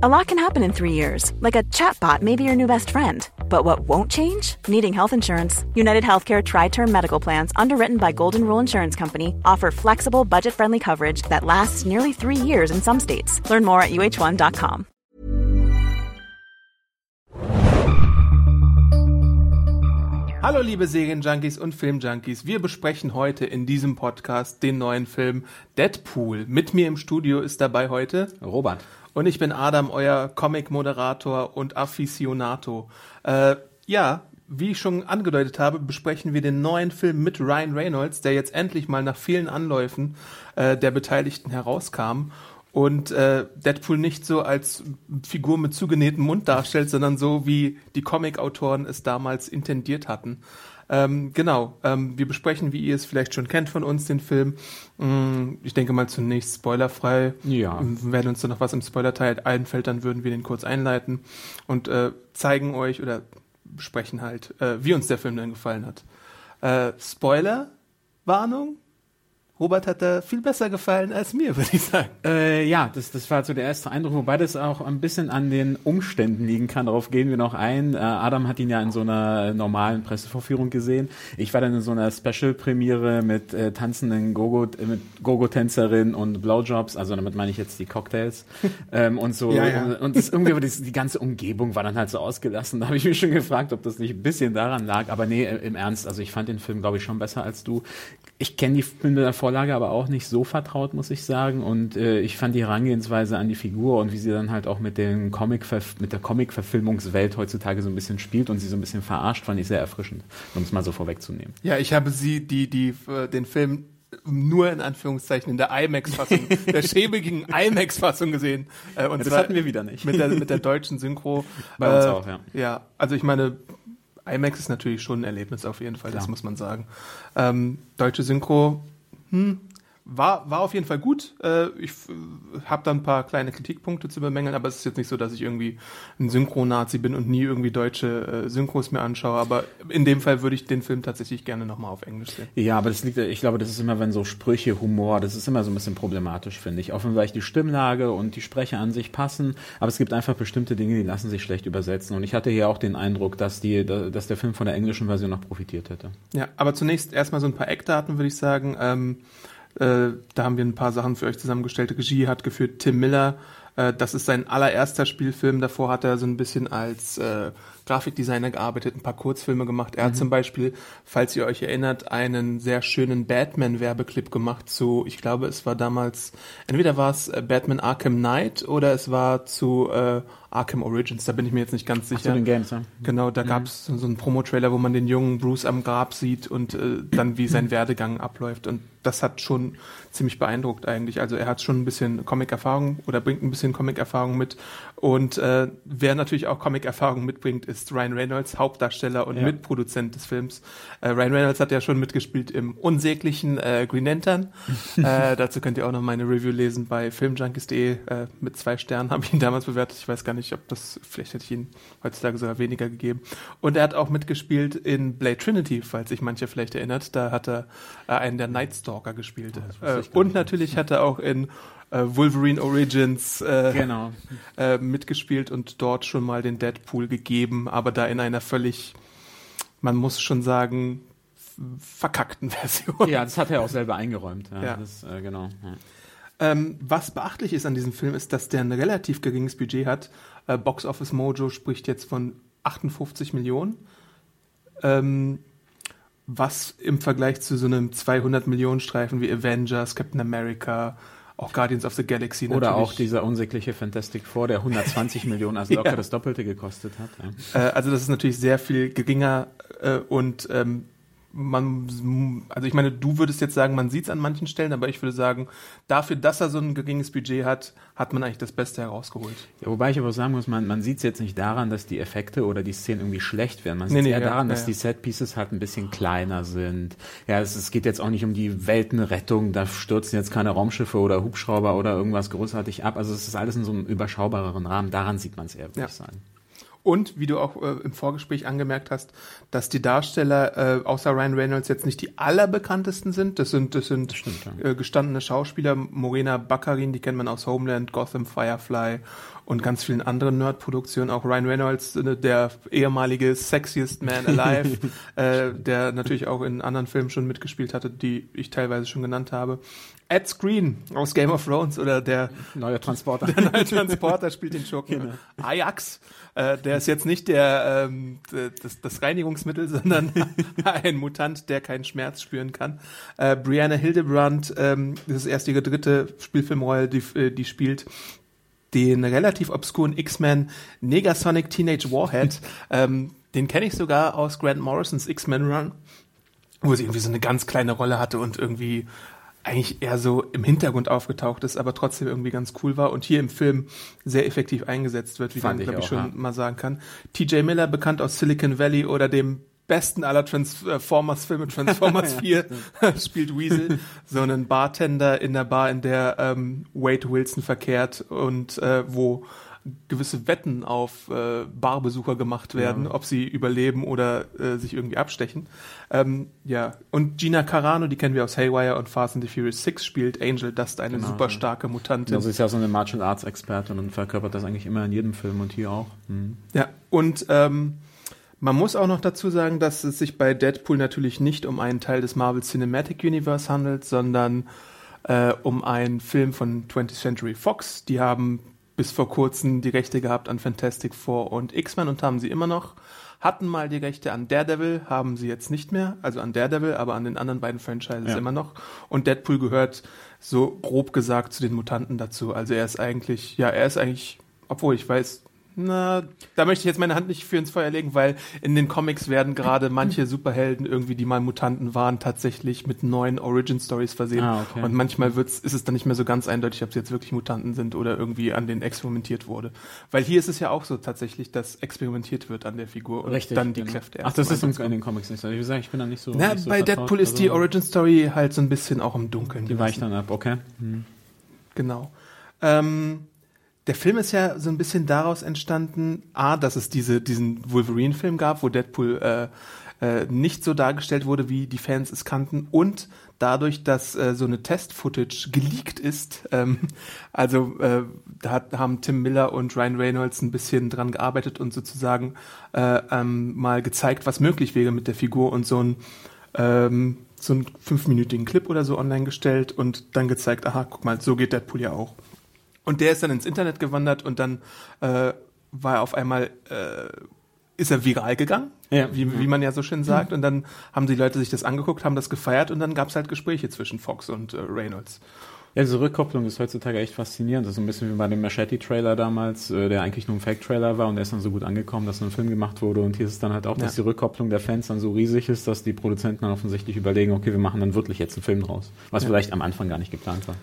A lot can happen in three years, like a chatbot may be your new best friend. But what won't change? Needing health insurance. United Healthcare Tri Term Medical Plans, underwritten by Golden Rule Insurance Company, offer flexible, budget friendly coverage that lasts nearly three years in some states. Learn more at uh1.com. Hallo, liebe Serienjunkies und Filmjunkies. Wir besprechen heute in diesem Podcast den neuen Film Deadpool. Mit mir im Studio ist dabei heute Robert. Und ich bin Adam, euer Comic-Moderator und Afficionato. Äh, ja, wie ich schon angedeutet habe, besprechen wir den neuen Film mit Ryan Reynolds, der jetzt endlich mal nach vielen Anläufen äh, der Beteiligten herauskam und äh, Deadpool nicht so als Figur mit zugenähtem Mund darstellt, sondern so wie die Comic-Autoren es damals intendiert hatten. Ähm, genau, ähm, wir besprechen, wie ihr es vielleicht schon kennt von uns, den Film. Ähm, ich denke mal zunächst spoilerfrei. Ja. Ähm, wenn uns da noch was im Spoiler-Teil einfällt, dann würden wir den kurz einleiten und äh, zeigen euch oder besprechen halt, äh, wie uns der Film denn gefallen hat. Äh, Spoiler, Warnung, Robert hat da viel besser gefallen als mir, würde ich sagen. Äh, ja, das, das war so der erste Eindruck, wobei das auch ein bisschen an den Umständen liegen kann. Darauf gehen wir noch ein. Äh, Adam hat ihn ja in so einer normalen Pressevorführung gesehen. Ich war dann in so einer Special-Premiere mit äh, tanzenden Gogo, äh, mit Gogo-Tänzerin und Blowjobs. Also damit meine ich jetzt die Cocktails ähm, und so. Ja, ja. Und, und das, irgendwie die, die ganze Umgebung war dann halt so ausgelassen. Da habe ich mich schon gefragt, ob das nicht ein bisschen daran lag. Aber nee, im Ernst. Also ich fand den Film, glaube ich, schon besser als du. Ich kenne die Filme davor Vorlage aber auch nicht so vertraut, muss ich sagen. Und äh, ich fand die Herangehensweise an die Figur und wie sie dann halt auch mit den Comic mit der Comic-Verfilmungswelt heutzutage so ein bisschen spielt und sie so ein bisschen verarscht, fand ich sehr erfrischend, um es mal so vorwegzunehmen. Ja, ich habe sie, die, die, äh, den Film nur in Anführungszeichen in der IMAX-Fassung, der schäbigen IMAX-Fassung gesehen. Äh, und ja, das hatten wir wieder nicht. Mit der, mit der deutschen Synchro. Bei uns äh, auch, ja. Ja, also ich meine, IMAX ist natürlich schon ein Erlebnis auf jeden Fall, Klar. das muss man sagen. Ähm, deutsche Synchro hm, war, war auf jeden Fall gut. Äh, ich habe da ein paar kleine Kritikpunkte zu bemängeln, aber es ist jetzt nicht so, dass ich irgendwie ein Synchro-Nazi bin und nie irgendwie deutsche äh, Synchros mir anschaue. Aber in dem Fall würde ich den Film tatsächlich gerne nochmal auf Englisch sehen. Ja, aber das liegt, ich glaube, das ist immer, wenn so Sprüche, Humor, das ist immer so ein bisschen problematisch, finde ich. Auch wenn vielleicht die Stimmlage und die Sprecher an sich passen, aber es gibt einfach bestimmte Dinge, die lassen sich schlecht übersetzen. Und ich hatte hier auch den Eindruck, dass, die, dass der Film von der englischen Version noch profitiert hätte. Ja, aber zunächst erstmal so ein paar Eckdaten, würde ich sagen. Ähm, äh, da haben wir ein paar Sachen für euch zusammengestellt. Regie hat geführt Tim Miller. Äh, das ist sein allererster Spielfilm. Davor hat er so ein bisschen als äh, Grafikdesigner gearbeitet, ein paar Kurzfilme gemacht. Er mhm. hat zum Beispiel, falls ihr euch erinnert, einen sehr schönen Batman-Werbeclip gemacht zu, ich glaube, es war damals, entweder war es äh, Batman Arkham Knight oder es war zu äh, Arkham Origins, da bin ich mir jetzt nicht ganz sicher. Ach, zu den Games, ja. Genau, da mhm. gab es so einen Promo-Trailer, wo man den jungen Bruce am Grab sieht und äh, dann wie sein Werdegang abläuft. Und das hat schon ziemlich beeindruckt eigentlich. Also er hat schon ein bisschen Comic-Erfahrung oder bringt ein bisschen Comic-Erfahrung mit. Und äh, wer natürlich auch Comic-Erfahrung mitbringt, ist Ryan Reynolds, Hauptdarsteller und ja. Mitproduzent des Films. Äh, Ryan Reynolds hat ja schon mitgespielt im unsäglichen äh, Green Lantern. äh, dazu könnt ihr auch noch meine Review lesen bei filmjunkies.de. Äh, mit zwei Sternen habe ich ihn damals bewertet. Ich weiß gar nicht, ob das, vielleicht hätte ich ihn heutzutage sogar weniger gegeben. Und er hat auch mitgespielt in Blade Trinity, falls sich mancher vielleicht erinnert. Da hat er äh, einen der Nightstalker gespielt. Oh, äh, und natürlich hat er auch in äh, Wolverine Origins äh, genau. äh, mitgespielt und dort schon mal den Deadpool gegeben, aber da in einer völlig, man muss schon sagen, verkackten Version. Ja, das hat er auch selber eingeräumt. Ja, ja. Das, äh, genau. Ja. Ähm, was beachtlich ist an diesem Film, ist, dass der ein relativ geringes Budget hat. Äh, Box Office Mojo spricht jetzt von 58 Millionen. Ähm, was im Vergleich zu so einem 200 Millionen Streifen wie Avengers, Captain America, auch Guardians of the Galaxy natürlich. Oder auch dieser unsägliche Fantastic Four, der 120 Millionen, also locker ja. das Doppelte gekostet hat. Ja. Äh, also das ist natürlich sehr viel geringer äh, und ähm, man, also ich meine, du würdest jetzt sagen, man sieht es an manchen Stellen, aber ich würde sagen, dafür, dass er so ein geringes Budget hat, hat man eigentlich das Beste herausgeholt. Ja, wobei ich aber sagen muss, man, man sieht es jetzt nicht daran, dass die Effekte oder die Szenen irgendwie schlecht werden. Man sieht es nee, eher ja, daran, dass ja. die Set-Pieces halt ein bisschen kleiner sind. Ja, es, es geht jetzt auch nicht um die Weltenrettung, da stürzen jetzt keine Raumschiffe oder Hubschrauber oder irgendwas großartig ab. Also es ist alles in so einem überschaubareren Rahmen. Daran sieht man es eher, würde ich sagen. Und wie du auch äh, im Vorgespräch angemerkt hast, dass die Darsteller äh, außer Ryan Reynolds jetzt nicht die allerbekanntesten sind. Das sind, das sind Stimmt, ja. äh, gestandene Schauspieler. Morena Baccarin, die kennt man aus Homeland, Gotham, Firefly und ganz vielen anderen Nerd-Produktionen. Auch Ryan Reynolds, äh, der ehemalige Sexiest Man Alive, äh, der natürlich auch in anderen Filmen schon mitgespielt hatte, die ich teilweise schon genannt habe. Ed Screen aus Game of Thrones oder der neue Transporter. Der neue Transporter spielt den Schurken genau. Ajax. Äh, der ist jetzt nicht der ähm, das, das Reinigungsmittel, sondern ein Mutant, der keinen Schmerz spüren kann. Äh, Brianna Hildebrand, ähm, das ist erst ihre dritte Spielfilmrolle, die, äh, die spielt den relativ obskuren X-Men Negasonic Teenage Warhead. ähm, den kenne ich sogar aus Grant Morrisons X-Men Run, wo sie irgendwie so eine ganz kleine Rolle hatte und irgendwie eigentlich eher so im Hintergrund aufgetaucht ist, aber trotzdem irgendwie ganz cool war und hier im Film sehr effektiv eingesetzt wird, wie Fand man, glaube ich, schon ja. mal sagen kann. TJ Miller, bekannt aus Silicon Valley oder dem besten aller Transformers-Filme, Transformers 4, spielt Weasel, so einen Bartender in der Bar, in der ähm, Wade Wilson verkehrt und äh, wo gewisse Wetten auf äh, Barbesucher gemacht werden, ja. ob sie überleben oder äh, sich irgendwie abstechen. Ähm, ja, und Gina Carano, die kennen wir aus Haywire und Fast and the Furious 6, spielt Angel Dust, eine genau, super starke Mutantin. Also ist ja so eine Martial Arts Expertin und verkörpert das eigentlich immer in jedem Film und hier auch. Mhm. Ja, und ähm, man muss auch noch dazu sagen, dass es sich bei Deadpool natürlich nicht um einen Teil des Marvel Cinematic Universe handelt, sondern äh, um einen Film von 20th Century Fox. Die haben bis vor kurzem die Rechte gehabt an Fantastic Four und X-Men und haben sie immer noch. Hatten mal die Rechte an Daredevil, haben sie jetzt nicht mehr. Also an Daredevil, aber an den anderen beiden Franchises ja. immer noch. Und Deadpool gehört so grob gesagt zu den Mutanten dazu. Also er ist eigentlich, ja, er ist eigentlich, obwohl ich weiß, na, da möchte ich jetzt meine Hand nicht für ins Feuer legen, weil in den Comics werden gerade manche Superhelden irgendwie, die mal Mutanten waren, tatsächlich mit neuen Origin Stories versehen. Ah, okay. Und manchmal wird's, ist es dann nicht mehr so ganz eindeutig, ob sie jetzt wirklich Mutanten sind oder irgendwie an denen experimentiert wurde. Weil hier ist es ja auch so tatsächlich, dass experimentiert wird an der Figur und Richtig, dann die genau. Kräfte Ach, das ist in den Comics nicht so. Ich, sagen, ich bin da nicht so. Na, nicht so bei vertraut. Deadpool ist also, die Origin Story halt so ein bisschen auch im Dunkeln. Die weicht dann ab, okay. Hm. Genau. Ähm, der Film ist ja so ein bisschen daraus entstanden, a, dass es diese, diesen Wolverine-Film gab, wo Deadpool äh, äh, nicht so dargestellt wurde, wie die Fans es kannten, und dadurch, dass äh, so eine Test-Footage geleakt ist. Ähm, also äh, da hat, haben Tim Miller und Ryan Reynolds ein bisschen dran gearbeitet und sozusagen äh, ähm, mal gezeigt, was möglich wäre mit der Figur und so ein ähm, so einen fünfminütigen Clip oder so online gestellt und dann gezeigt, aha, guck mal, so geht Deadpool ja auch. Und der ist dann ins Internet gewandert und dann äh, war er auf einmal, äh, ist er viral gegangen, ja. wie, wie man ja so schön sagt. Und dann haben die Leute sich das angeguckt, haben das gefeiert und dann gab es halt Gespräche zwischen Fox und äh, Reynolds. Ja, diese Rückkopplung ist heutzutage echt faszinierend. Das ist so ein bisschen wie bei dem Machete-Trailer damals, äh, der eigentlich nur ein Fake-Trailer war und der ist dann so gut angekommen, dass ein Film gemacht wurde. Und hier ist es dann halt auch, dass ja. die Rückkopplung der Fans dann so riesig ist, dass die Produzenten dann offensichtlich überlegen, okay, wir machen dann wirklich jetzt einen Film draus. Was ja. vielleicht am Anfang gar nicht geplant war.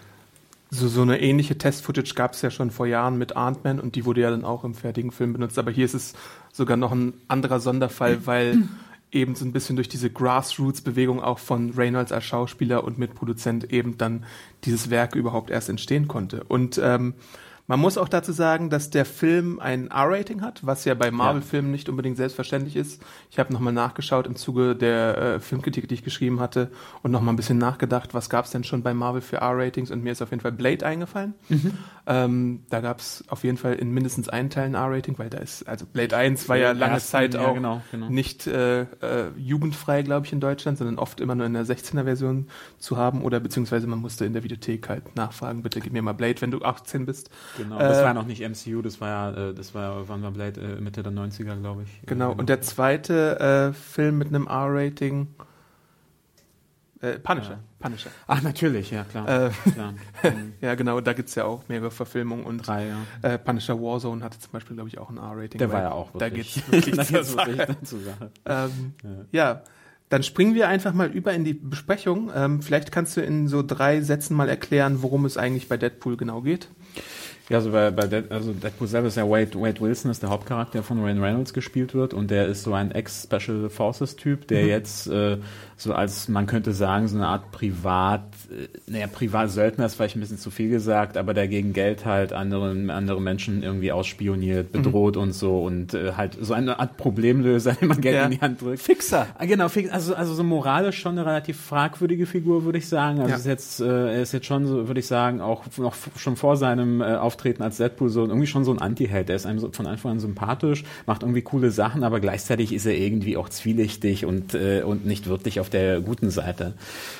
So, so eine ähnliche Test-Footage gab es ja schon vor Jahren mit Ant-Man und die wurde ja dann auch im fertigen Film benutzt. Aber hier ist es sogar noch ein anderer Sonderfall, weil eben so ein bisschen durch diese Grassroots-Bewegung auch von Reynolds als Schauspieler und Mitproduzent eben dann dieses Werk überhaupt erst entstehen konnte. Und ähm, man muss auch dazu sagen, dass der Film ein R-Rating hat, was ja bei Marvel-Filmen nicht unbedingt selbstverständlich ist. Ich habe nochmal nachgeschaut im Zuge der äh, Filmkritik, die ich geschrieben hatte und nochmal ein bisschen nachgedacht, was gab es denn schon bei Marvel für R-Ratings und mir ist auf jeden Fall Blade eingefallen. Mhm. Ähm, da gab es auf jeden Fall in mindestens einen Teil ein R-Rating, weil da ist, also Blade 1 war ja lange ersten, Zeit auch ja, genau, genau. nicht äh, äh, jugendfrei, glaube ich, in Deutschland, sondern oft immer nur in der 16er-Version zu haben oder beziehungsweise man musste in der Videothek halt nachfragen, bitte gib mir mal Blade, wenn du 18 bist. Genau, das äh, war noch nicht MCU, das war ja, äh, das war ja, wann war Blade? Äh, Mitte der 90er, glaube ich. Genau, und der zweite äh, Film mit einem R-Rating, äh, Punisher. Ja. Punisher. Ach, natürlich, ja, klar. Äh, klar. Ja, genau, da gibt es ja auch mehrere Verfilmungen und Drei, ja. äh, Punisher Warzone hatte zum Beispiel, glaube ich, auch ein R-Rating. Der war ja auch wirklich. Da geht es wirklich zur Sache. Ähm, ja. ja. Dann springen wir einfach mal über in die Besprechung. Ähm, vielleicht kannst du in so drei Sätzen mal erklären, worum es eigentlich bei Deadpool genau geht. Ja, also bei, bei Dead, also Deadpool selber ist ja Wade, Wade Wilson, ist der Hauptcharakter, von Ryan Reynolds gespielt wird und der ist so ein Ex-Special Forces-Typ, der mhm. jetzt äh, so als, man könnte sagen, so eine Art Privat, äh, naja, Privatsöldner ist vielleicht ein bisschen zu viel gesagt, aber der gegen Geld halt anderen, andere Menschen irgendwie ausspioniert, mhm. bedroht mhm. und so und äh, halt so eine Art Problemlöser, dem man Geld ja. in die Hand drückt. Fixer. Ah, genau, also, also so moralisch schon eine relativ fragwürdige Figur, würde ich sagen. Also ja. ist jetzt, äh, er ist jetzt schon so, würde ich sagen, auch noch schon vor seinem äh, Auf Auftreten als Deadpool so irgendwie schon so ein Anti-Held. Der ist einem so von Anfang an sympathisch, macht irgendwie coole Sachen, aber gleichzeitig ist er irgendwie auch zwielichtig und, äh, und nicht wirklich auf der guten Seite.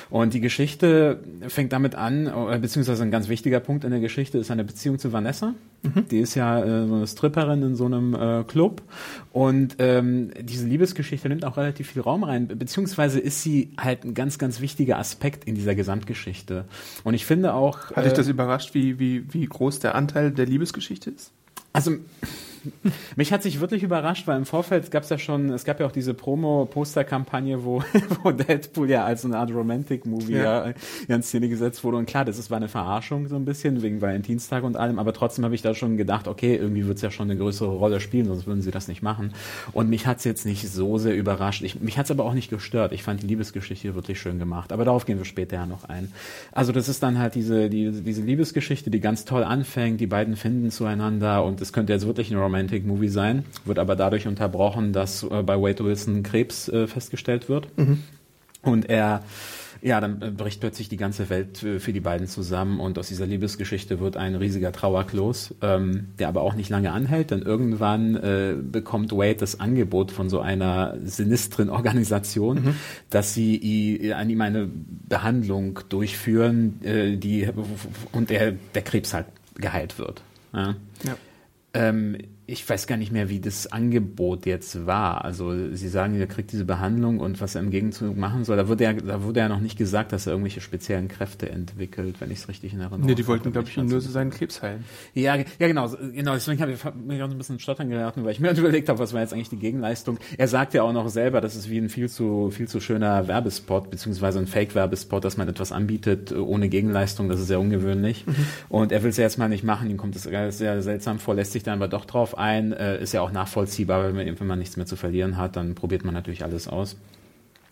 Und die Geschichte fängt damit an, äh, beziehungsweise ein ganz wichtiger Punkt in der Geschichte ist seine Beziehung zu Vanessa. Mhm. Die ist ja äh, so eine Stripperin in so einem äh, Club und ähm, diese Liebesgeschichte nimmt auch relativ viel Raum rein, beziehungsweise ist sie halt ein ganz, ganz wichtiger Aspekt in dieser Gesamtgeschichte. Und ich finde auch. Hat dich das überrascht, wie, wie, wie groß der Anteil der Liebesgeschichte ist? Also mich hat sich wirklich überrascht, weil im Vorfeld gab es ja schon, es gab ja auch diese Promo-Poster-Kampagne, wo, wo Deadpool ja als eine Art Romantic-Movie ja. ja in Szene gesetzt wurde. Und klar, das ist, war eine Verarschung so ein bisschen, wegen Valentinstag und allem, aber trotzdem habe ich da schon gedacht, okay, irgendwie wird es ja schon eine größere Rolle spielen, sonst würden sie das nicht machen. Und mich hat es jetzt nicht so sehr überrascht. Ich, mich hat es aber auch nicht gestört. Ich fand die Liebesgeschichte wirklich schön gemacht. Aber darauf gehen wir später ja noch ein. Also das ist dann halt diese, die, diese Liebesgeschichte, die ganz toll anfängt. Die beiden finden zueinander und es könnte jetzt wirklich eine Romantic Movie sein, wird aber dadurch unterbrochen, dass äh, bei Wade Wilson Krebs äh, festgestellt wird. Mhm. Und er ja, dann äh, bricht plötzlich die ganze Welt äh, für die beiden zusammen und aus dieser Liebesgeschichte wird ein riesiger Trauerklos, ähm, der aber auch nicht lange anhält, denn irgendwann äh, bekommt Wade das Angebot von so einer sinistren Organisation, mhm. dass sie an ihm eine Behandlung durchführen, äh, die und der, der Krebs halt geheilt wird. Ja. ja. Ähm, ich weiß gar nicht mehr, wie das Angebot jetzt war. Also Sie sagen, er kriegt diese Behandlung und was er im Gegenzug machen soll. Da wurde ja, da wurde ja noch nicht gesagt, dass er irgendwelche speziellen Kräfte entwickelt, wenn ich es richtig in Erinnerung habe. Nee, die wollten, glaube ich, nur so seinen Krebs heilen. Ja, ja, genau, genau. Deswegen habe ich mich auch ein bisschen stottern geraten, weil ich mir überlegt habe, was war jetzt eigentlich die Gegenleistung. Er sagt ja auch noch selber, das ist wie ein viel zu, viel zu schöner Werbespot, beziehungsweise ein Fake-Werbespot, dass man etwas anbietet ohne Gegenleistung. Das ist sehr ungewöhnlich. Mhm. Und er will es ja erstmal nicht machen. Ihm kommt es sehr seltsam vor, lässt sich dann aber doch drauf ein, äh, ist ja auch nachvollziehbar, wenn man, wenn man nichts mehr zu verlieren hat, dann probiert man natürlich alles aus.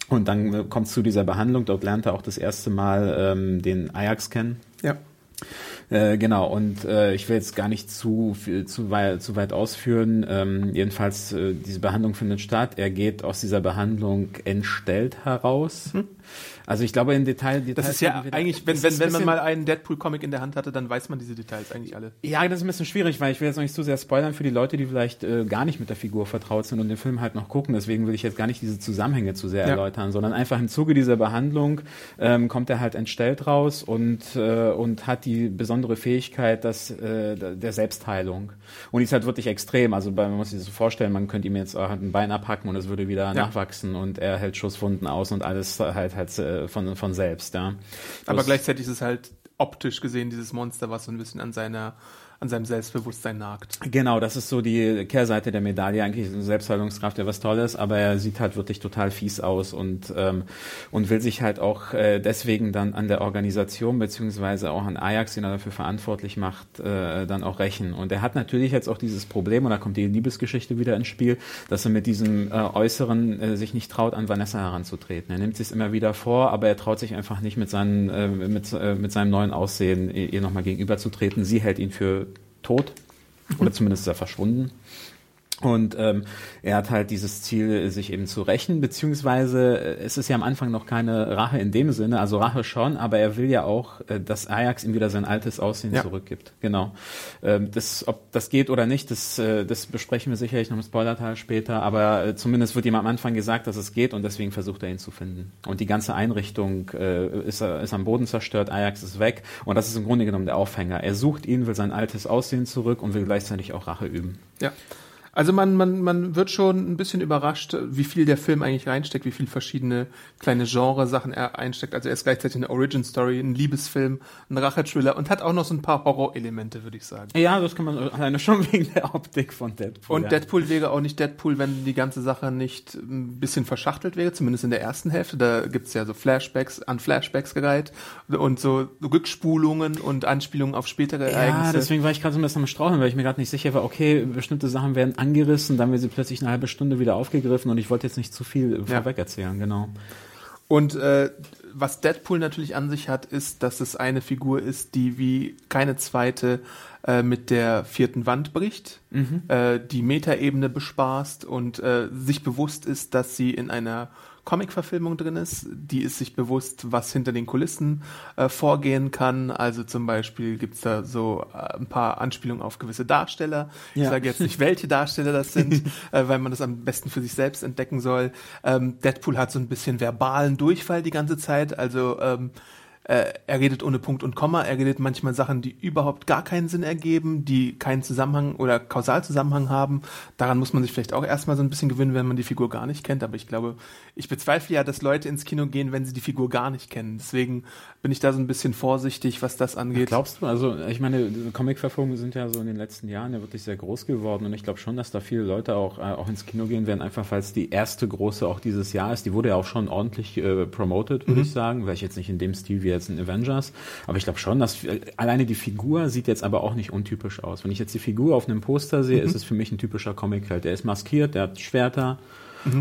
Und dann äh, kommt es zu dieser Behandlung. Dort lernt er auch das erste Mal ähm, den Ajax kennen. Ja. Äh, genau, und äh, ich will jetzt gar nicht zu, viel, zu, weit, zu weit ausführen. Ähm, jedenfalls, äh, diese Behandlung findet statt. Er geht aus dieser Behandlung entstellt heraus. Mhm. Also ich glaube in Detail, Details Das ist ja eigentlich, wenn, wenn, wenn man mal einen Deadpool-Comic in der Hand hatte, dann weiß man diese Details eigentlich alle. Ja, das ist ein bisschen schwierig, weil ich will jetzt noch nicht zu sehr spoilern für die Leute, die vielleicht äh, gar nicht mit der Figur vertraut sind und den Film halt noch gucken. Deswegen will ich jetzt gar nicht diese Zusammenhänge zu sehr ja. erläutern, sondern einfach im Zuge dieser Behandlung ähm, kommt er halt entstellt raus und, äh, und hat die besondere Fähigkeit dass, äh, der Selbstheilung. Und die ist halt wirklich extrem. Also man muss sich das so vorstellen, man könnte ihm jetzt ein Bein abhacken und es würde wieder ja. nachwachsen und er hält Schusswunden aus und alles halt halt äh, von, von selbst, ja. Aber gleichzeitig ist es halt optisch gesehen dieses Monster, was so ein bisschen an seiner an seinem Selbstbewusstsein nagt. Genau, das ist so die Kehrseite der Medaille. Eigentlich ist Selbstheilungskraft ja was Tolles, aber er sieht halt wirklich total fies aus und, ähm, und will sich halt auch äh, deswegen dann an der Organisation beziehungsweise auch an Ajax, den er dafür verantwortlich macht, äh, dann auch rächen. Und er hat natürlich jetzt auch dieses Problem, und da kommt die Liebesgeschichte wieder ins Spiel, dass er mit diesem äh, Äußeren äh, sich nicht traut, an Vanessa heranzutreten. Er nimmt sich immer wieder vor, aber er traut sich einfach nicht mit, seinen, äh, mit, äh, mit seinem neuen Aussehen ihr nochmal gegenüberzutreten. Sie hält ihn für tot. Oder zumindest ist er verschwunden. Und ähm, er hat halt dieses Ziel, sich eben zu rächen, beziehungsweise äh, es ist ja am Anfang noch keine Rache in dem Sinne, also Rache schon, aber er will ja auch, äh, dass Ajax ihm wieder sein altes Aussehen ja. zurückgibt. Genau. Ähm, das, ob das geht oder nicht, das, äh, das besprechen wir sicherlich noch im Spoilerteil später, aber zumindest wird ihm am Anfang gesagt, dass es geht und deswegen versucht er ihn zu finden. Und die ganze Einrichtung äh, ist, ist am Boden zerstört, Ajax ist weg und das ist im Grunde genommen der Aufhänger. Er sucht ihn, will sein altes Aussehen zurück und will gleichzeitig auch Rache üben. Ja. Also man, man, man wird schon ein bisschen überrascht, wie viel der Film eigentlich reinsteckt, wie viel verschiedene kleine Genre-Sachen er einsteckt. Also er ist gleichzeitig eine Origin-Story, ein Liebesfilm, ein Rache-Thriller und hat auch noch so ein paar Horror-Elemente, würde ich sagen. Ja, das kann man alleine schon wegen der Optik von Deadpool. Und ja. Deadpool wäre auch nicht Deadpool, wenn die ganze Sache nicht ein bisschen verschachtelt wäre, zumindest in der ersten Hälfte. Da gibt's ja so Flashbacks an Flashbacks gereiht und so Rückspulungen und Anspielungen auf spätere Ereignisse. Ja, deswegen war ich gerade so ein bisschen am Straucheln, weil ich mir gerade nicht sicher war, okay, bestimmte Sachen werden angerissen, dann wird sie plötzlich eine halbe Stunde wieder aufgegriffen und ich wollte jetzt nicht zu viel ja. vorweg erzählen, genau. Und äh, was Deadpool natürlich an sich hat, ist, dass es eine Figur ist, die wie keine zweite äh, mit der vierten Wand bricht, äh, die Metaebene bespaßt und äh, sich bewusst ist, dass sie in einer Comic-Verfilmung drin ist. Die ist sich bewusst, was hinter den Kulissen äh, vorgehen kann. Also zum Beispiel gibt's da so äh, ein paar Anspielungen auf gewisse Darsteller. Ich Ja. sage jetzt nicht, welche Darsteller das sind, äh, weil man das am besten für sich selbst entdecken soll. Ähm, Deadpool hat so ein bisschen verbalen Durchfall die ganze Zeit. Also ähm, äh, er redet ohne Punkt und Komma, er redet manchmal Sachen, die überhaupt gar keinen Sinn ergeben, die keinen Zusammenhang oder Kausalzusammenhang haben. Daran muss man sich vielleicht auch erstmal so ein bisschen gewöhnen, wenn man die Figur gar nicht kennt. Aber ich glaube, ich bezweifle ja, dass Leute ins Kino gehen, wenn sie die Figur gar nicht kennen. Deswegen bin ich da so ein bisschen vorsichtig, was das angeht. Glaubst du, also ich meine, Comic-Verfilmungen sind ja so in den letzten Jahren ja wirklich sehr groß geworden und ich glaube schon, dass da viele Leute auch, äh, auch ins Kino gehen werden, einfach weil es die erste große auch dieses Jahr ist. Die wurde ja auch schon ordentlich äh, promoted, würde ich sagen. Vielleicht jetzt nicht in dem Stil wie jetzt in Avengers, aber ich glaube schon, dass äh, alleine die Figur sieht jetzt aber auch nicht untypisch aus. Wenn ich jetzt die Figur auf einem Poster sehe, ist es für mich ein typischer Comic-Held. Der ist maskiert, der hat Schwerter.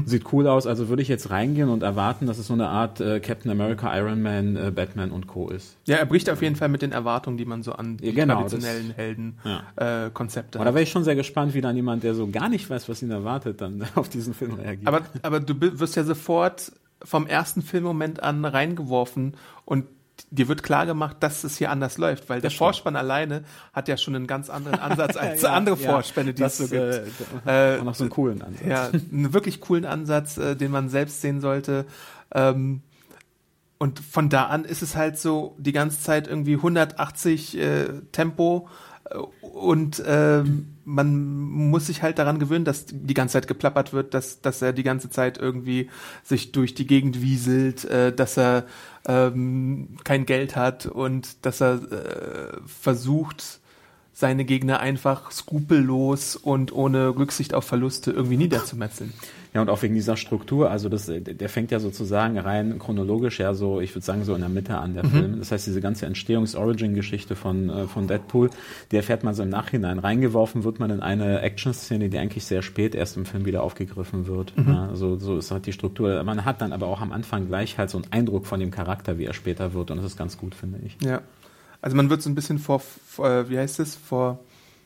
Sieht cool aus, also würde ich jetzt reingehen und erwarten, dass es so eine Art äh, Captain America, Iron Man, äh, Batman und Co. ist. Ja, er bricht auf jeden Fall mit den Erwartungen, die man so an die Ja, genau, traditionellen Ja. Helden-Konzepte äh, Konzepte Aber da hat. wäre ich schon sehr gespannt, wie dann jemand, der so gar nicht weiß, was ihn erwartet, dann auf diesen Film reagiert. Aber, aber du wirst ja sofort vom ersten Filmmoment an reingeworfen und dir wird klar gemacht, dass es hier anders läuft, weil der stimmt. Vorspann alleine hat ja schon einen ganz anderen Ansatz als Ja, andere ja, Vorspänne, die das, es so gibt. Äh, und noch so einen coolen Ansatz. Ja, einen wirklich coolen Ansatz, äh, den man selbst sehen sollte. Ähm, und von da an ist es halt so die ganze Zeit irgendwie 180 äh, Tempo äh, und ähm, man muss sich halt daran gewöhnen, dass die ganze Zeit geplappert wird, dass, dass er die ganze Zeit irgendwie sich durch die Gegend wieselt, äh, dass er ähm, kein Geld hat und dass er äh, versucht, seine Gegner einfach skrupellos und ohne Rücksicht auf Verluste irgendwie niederzumetzeln. Ja, und auch wegen dieser Struktur, also das, der fängt ja sozusagen rein chronologisch ja so, ich würde sagen, so in der Mitte an, der Film. Das heißt, diese ganze Entstehungs-Origin-Geschichte von, äh, von Deadpool, die erfährt man so im Nachhinein. Reingeworfen wird man in eine Action-Szene, die eigentlich sehr spät erst im Film wieder aufgegriffen wird. Ja, so, so ist halt die Struktur. Man hat dann aber auch am Anfang gleich halt so einen Eindruck von dem Charakter, wie er später wird. Und das ist ganz gut, finde ich. Ja. Also man wird so ein bisschen vor, vor äh, wie heißt es, vor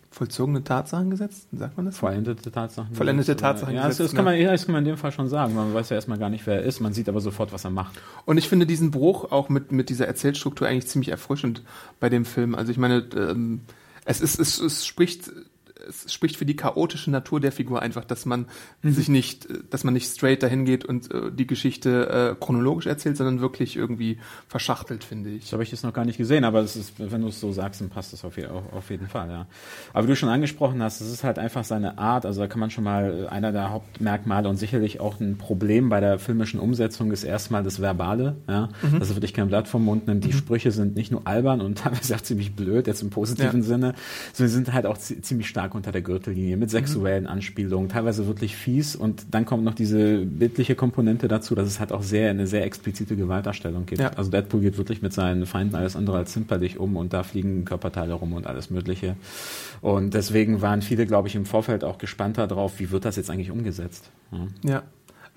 vollzogene Tatsachen gesetzt, sagt man das? Vollendete Tatsachen. Vollendete Tatsachen Ja, das, gesetzt, das, kann ne? man, ja, das kann man in dem Fall schon sagen. Man weiß ja erstmal gar nicht, wer er ist. Man sieht aber sofort, was er macht. Und ich finde diesen Bruch auch mit, mit dieser Erzählstruktur eigentlich ziemlich erfrischend bei dem Film. Also ich meine, ähm, es ist, es, es spricht, es spricht für die chaotische Natur der Figur einfach, dass man sich nicht, äh, dass man nicht straight dahin geht und äh, die Geschichte äh, chronologisch erzählt, sondern wirklich irgendwie verschachtelt, finde ich. Das habe ich jetzt noch gar nicht gesehen, aber ist, wenn du es so sagst, dann passt das auf, auf, jeden Fall, ja. Aber wie du schon angesprochen hast, es ist halt einfach seine Art, also da kann man schon mal äh, einer der Hauptmerkmale und sicherlich auch ein Problem bei der filmischen Umsetzung ist erstmal das Verbale, ja, dass er wirklich kein Blatt vom Mund nimmt. Die Sprüche sind nicht nur albern und teilweise auch ziemlich blöd, jetzt im positiven Ja. Sinne, sondern sind halt auch zi- ziemlich stark unter der Gürtellinie mit sexuellen Anspielungen, teilweise wirklich fies und dann kommt noch diese bildliche Komponente dazu, dass es halt auch sehr eine sehr explizite Gewaltdarstellung gibt. Ja. Also Deadpool geht wirklich mit seinen Feinden alles andere als zimperlich um und da fliegen Körperteile rum und alles Mögliche. Und deswegen waren viele, glaube ich, im Vorfeld auch gespannter drauf, wie wird das jetzt eigentlich umgesetzt. Ja. Ja.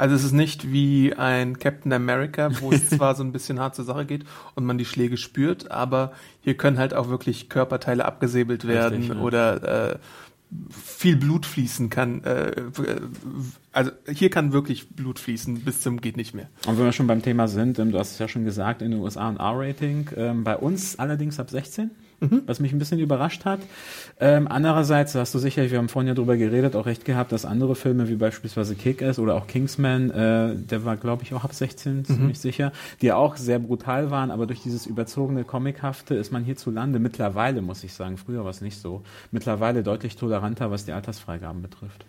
Also es ist nicht wie ein Captain America, wo es zwar so ein bisschen hart zur Sache geht und man die Schläge spürt, aber hier können halt auch wirklich Körperteile abgesäbelt werden Richtig, ja. oder äh, viel Blut fließen kann. Äh, also hier kann wirklich Blut fließen bis zum geht nicht mehr. Und wenn wir schon beim Thema sind, ähm, du hast es ja schon gesagt, in den USA ein R-Rating, ähm, bei uns allerdings ab 16, was mich ein bisschen überrascht hat. Ähm, andererseits hast du sicherlich, wir haben vorhin ja drüber geredet, auch recht gehabt, dass andere Filme wie beispielsweise Kick-Ass oder auch Kingsman, äh, der war glaube ich auch ab 16, ziemlich sicher, die auch sehr brutal waren, aber durch dieses überzogene Comichafte ist man hierzulande mittlerweile, muss ich sagen, früher war es nicht so, mittlerweile deutlich toleranter, was die Altersfreigaben betrifft.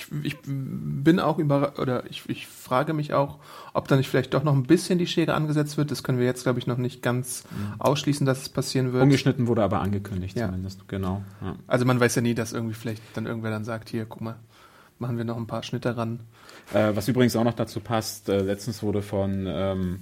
Ich, ich bin auch über oder ich, ich frage mich auch, ob da nicht vielleicht doch noch ein bisschen die Schere angesetzt wird. Das können wir jetzt, glaube ich, noch nicht ganz ausschließen, dass es passieren wird. Ungeschnitten wurde aber angekündigt Ja. zumindest, genau. Ja. Also man weiß ja nie, dass irgendwie vielleicht dann irgendwer dann sagt, hier, guck mal, machen wir noch ein paar Schnitte ran. Äh, was übrigens auch noch dazu passt, äh, letztens wurde von ähm,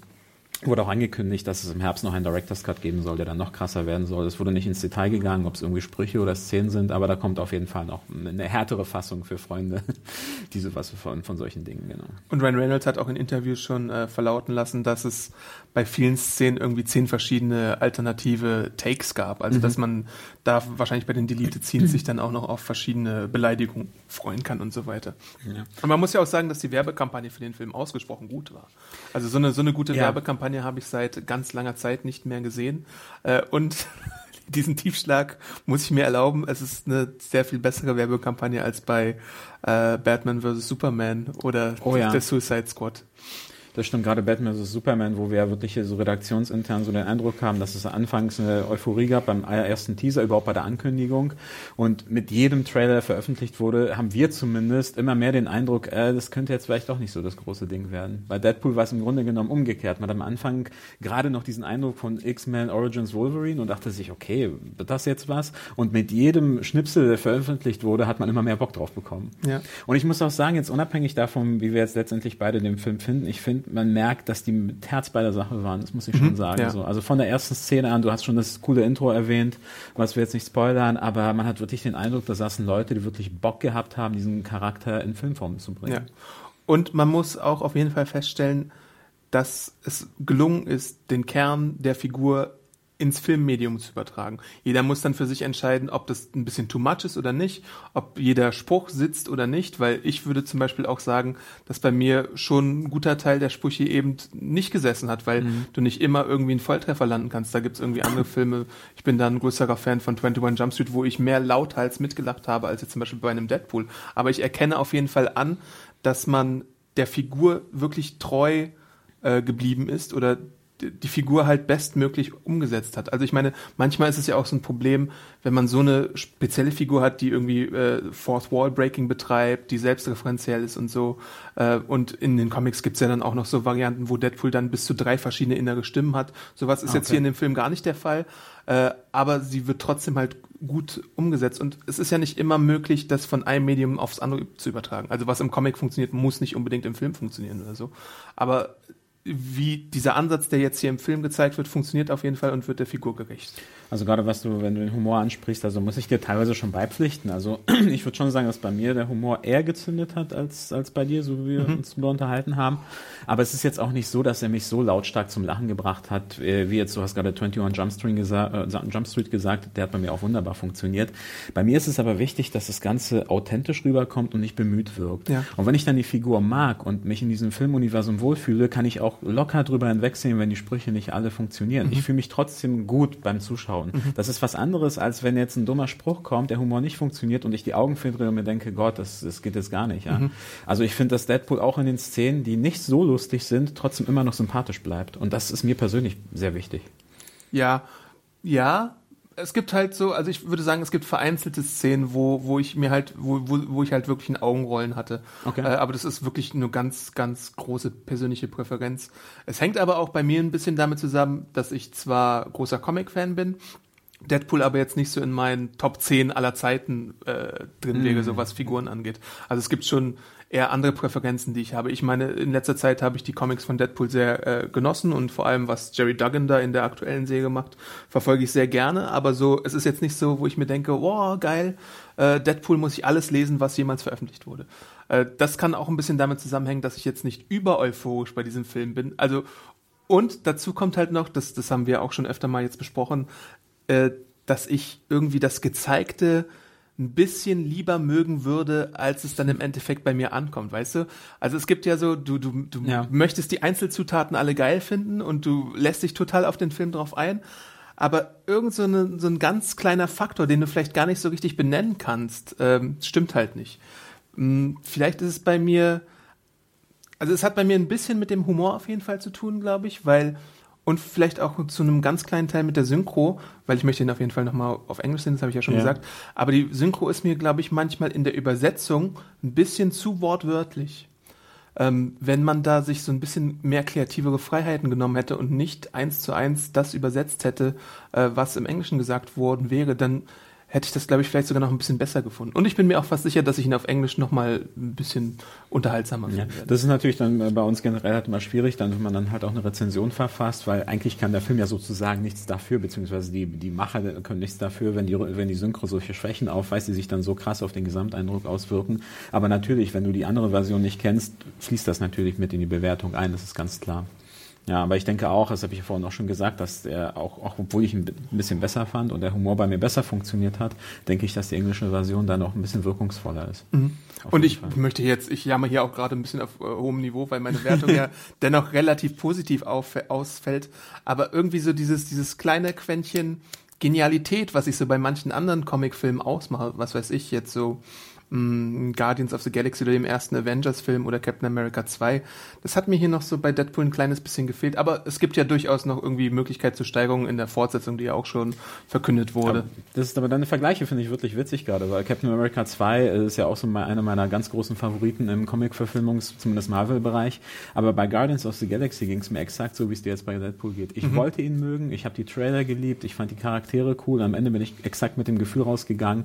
Wurde auch angekündigt, dass es im Herbst noch einen Director's Cut geben soll, der dann noch krasser werden soll. Es wurde nicht ins Detail gegangen, ob es irgendwie Sprüche oder Szenen sind, aber da kommt auf jeden Fall noch eine härtere Fassung für Freunde, die sowas von, von solchen Dingen, genau. Und Ryan Reynolds hat auch in Interviews schon äh, verlauten lassen, dass es bei vielen Szenen irgendwie zehn verschiedene alternative Takes gab. Also, mhm. dass man da wahrscheinlich bei den Deleted Scenes sich dann auch noch auf verschiedene Beleidigungen freuen kann und so weiter. Ja. Und man muss ja auch sagen, dass die Werbekampagne für den Film ausgesprochen gut war. Also, so eine, so eine gute ja. Werbekampagne habe ich seit ganz langer Zeit nicht mehr gesehen. Äh, und diesen Tiefschlag muss ich mir erlauben. Es ist eine sehr viel bessere Werbekampagne als bei äh, Batman vs. Superman oder oh, ja. der Suicide Squad. Das stimmt, gerade Batman vs. Superman, wo wir ja wirklich so redaktionsintern so den Eindruck haben, dass es anfangs eine Euphorie gab beim ersten Teaser, überhaupt bei der Ankündigung. Und mit jedem Trailer, der veröffentlicht wurde, haben wir zumindest immer mehr den Eindruck, äh, das könnte jetzt vielleicht doch nicht so das große Ding werden. Bei Deadpool war es im Grunde genommen umgekehrt. Man hat am Anfang gerade noch diesen Eindruck von X-Men Origins Wolverine und dachte sich, okay, wird das jetzt was? Und mit jedem Schnipsel, der veröffentlicht wurde, hat man immer mehr Bock drauf bekommen. Ja. Und ich muss auch sagen, jetzt unabhängig davon, wie wir jetzt letztendlich beide den Film finden, ich finde, man merkt, dass die mit Herz bei der Sache waren. Das muss ich schon mhm, sagen. Ja. So. Also von der ersten Szene an, du hast schon das coole Intro erwähnt, was wir jetzt nicht spoilern, aber man hat wirklich den Eindruck, da saßen Leute, die wirklich Bock gehabt haben, diesen Charakter in Filmform zu bringen. Ja. Und man muss auch auf jeden Fall feststellen, dass es gelungen ist, den Kern der Figur ins Filmmedium zu übertragen. Jeder muss dann für sich entscheiden, ob das ein bisschen too much ist oder nicht, ob jeder Spruch sitzt oder nicht, weil ich würde zum Beispiel auch sagen, dass bei mir schon ein guter Teil der Sprüche eben nicht gesessen hat, weil mhm. du nicht immer irgendwie einen Volltreffer landen kannst. Da gibt's irgendwie andere Filme. Ich bin da ein größerer Fan von 21 Jump Street, wo ich mehr lauthals mitgelacht habe, als jetzt zum Beispiel bei einem Deadpool. Aber ich erkenne auf jeden Fall an, dass man der Figur wirklich treu äh, geblieben ist oder die Figur halt bestmöglich umgesetzt hat. Also ich meine, manchmal ist es ja auch so ein Problem, wenn man so eine spezielle Figur hat, die irgendwie äh, Fourth Wall Breaking betreibt, die selbstreferenziell ist und so. Äh, und in den Comics gibt's ja dann auch noch so Varianten, wo Deadpool dann bis zu drei verschiedene innere Stimmen hat. Sowas ist okay. jetzt hier in dem Film gar nicht der Fall. Äh, aber sie wird trotzdem halt gut umgesetzt. Und es ist ja nicht immer möglich, das von einem Medium aufs andere zu übertragen. Also was im Comic funktioniert, muss nicht unbedingt im Film funktionieren oder so. Aber wie dieser Ansatz, der jetzt hier im Film gezeigt wird, funktioniert auf jeden Fall und wird der Figur gerecht. Also gerade was du, wenn du den Humor ansprichst, also muss ich dir teilweise schon beipflichten. Also ich würde schon sagen, dass bei mir der Humor eher gezündet hat als, als bei dir, so wie wir mhm. uns darüber unterhalten haben. Aber es ist jetzt auch nicht so, dass er mich so lautstark zum Lachen gebracht hat, äh, wie jetzt, du hast gerade 21 Jump Street, gesa äh, Jump Street gesagt, der hat bei mir auch wunderbar funktioniert. Bei mir ist es aber wichtig, dass das Ganze authentisch rüberkommt und nicht bemüht wirkt. Ja. Und wenn ich dann die Figur mag und mich in diesem Filmuniversum wohlfühle, kann ich auch locker drüber hinwegsehen, wenn die Sprüche nicht alle funktionieren. Mhm. Ich fühle mich trotzdem gut beim Zuschauen. Mhm. Das ist was anderes, als wenn jetzt ein dummer Spruch kommt, der Humor nicht funktioniert und ich die Augen verdrehe und mir denke, Gott, das, das geht jetzt gar nicht. Ja? Mhm. Also ich finde, dass Deadpool auch in den Szenen, die nicht so lustig sind, trotzdem immer noch sympathisch bleibt. Und das ist mir persönlich sehr wichtig. Ja, ja, es gibt halt so, also ich würde sagen, es gibt vereinzelte Szenen, wo, wo ich mir halt, wo, wo, wo ich halt wirklich ein Augenrollen hatte. Okay. Äh, aber das ist wirklich eine ganz, ganz große persönliche Präferenz. Es hängt aber auch bei mir ein bisschen damit zusammen, dass ich zwar großer Comic-Fan bin, Deadpool aber jetzt nicht so in meinen Top 10 aller Zeiten äh, drin lege, mm. so was Figuren angeht. Also es gibt schon eher andere Präferenzen, die ich habe. Ich meine, in letzter Zeit habe ich die Comics von Deadpool sehr äh, genossen und vor allem, was Jerry Duggan da in der aktuellen Serie macht, verfolge ich sehr gerne. Aber so, es ist jetzt nicht so, wo ich mir denke, wow, geil, äh, Deadpool muss ich alles lesen, was jemals veröffentlicht wurde. Äh, das kann auch ein bisschen damit zusammenhängen, dass ich jetzt nicht über euphorisch bei diesem Film bin. Also und dazu kommt halt noch, das, das haben wir auch schon öfter mal jetzt besprochen, äh, dass ich irgendwie das Gezeigte ein bisschen lieber mögen würde, als es dann im Endeffekt bei mir ankommt, weißt du? Also es gibt ja so, du, du, du ja. möchtest die Einzelzutaten alle geil finden und du lässt dich total auf den Film drauf ein, aber irgend so, eine, so ein ganz kleiner Faktor, den du vielleicht gar nicht so richtig benennen kannst, ähm, stimmt halt nicht. Hm, vielleicht ist es bei mir, also es hat bei mir ein bisschen mit dem Humor auf jeden Fall zu tun, glaube ich, weil und vielleicht auch zu einem ganz kleinen Teil mit der Synchro, weil ich möchte ihn auf jeden Fall nochmal auf Englisch sehen, das habe ich ja schon ja. gesagt. Aber die Synchro ist mir, glaube ich, manchmal in der Übersetzung ein bisschen zu wortwörtlich. Ähm, wenn man da sich so ein bisschen mehr kreativere Freiheiten genommen hätte und nicht eins zu eins das übersetzt hätte, äh, was im Englischen gesagt worden wäre, dann hätte ich das, glaube ich, vielleicht sogar noch ein bisschen besser gefunden. Und ich bin mir auch fast sicher, dass ich ihn auf Englisch noch mal ein bisschen unterhaltsamer ja, finde. Das ist natürlich dann bei uns generell halt immer schwierig, dann, wenn man dann halt auch eine Rezension verfasst, weil eigentlich kann der Film ja sozusagen nichts dafür, beziehungsweise die, die Macher können nichts dafür, wenn die, wenn die Synchro solche Schwächen aufweist, die sich dann so krass auf den Gesamteindruck auswirken. Aber natürlich, wenn du die andere Version nicht kennst, fließt das natürlich mit in die Bewertung ein, das ist ganz klar. Ja, aber ich denke auch, das habe ich vorhin auch schon gesagt, dass der auch, auch obwohl ich ihn ein bisschen besser fand und der Humor bei mir besser funktioniert hat, denke ich, dass die englische Version dann auch ein bisschen wirkungsvoller ist. Mhm. Und ich Fall. möchte jetzt, ich jammer hier auch gerade ein bisschen auf äh, hohem Niveau, weil meine Wertung ja dennoch relativ positiv auf, ausfällt. Aber irgendwie so dieses, dieses kleine Quäntchen Genialität, was ich so bei manchen anderen Comicfilmen ausmache, was weiß ich jetzt so, mh, Guardians of the Galaxy oder dem ersten Avengers-Film oder Captain America 2. Das hat mir hier noch so bei Deadpool ein kleines bisschen gefehlt, aber es gibt ja durchaus noch irgendwie Möglichkeit zur Steigerung in der Fortsetzung, die ja auch schon verkündet wurde. Das ist aber deine Vergleiche finde ich wirklich witzig gerade, weil Captain America 2 ist ja auch so mal einer meiner ganz großen Favoriten im Comic-Verfilmungs-, zumindest Marvel-Bereich. Aber bei Guardians of the Galaxy ging es mir exakt so, wie es dir jetzt bei Deadpool geht. Ich mhm. wollte ihn mögen, ich habe die Trailer geliebt, ich fand die Charaktere cool. Am Ende bin ich exakt mit dem Gefühl rausgegangen,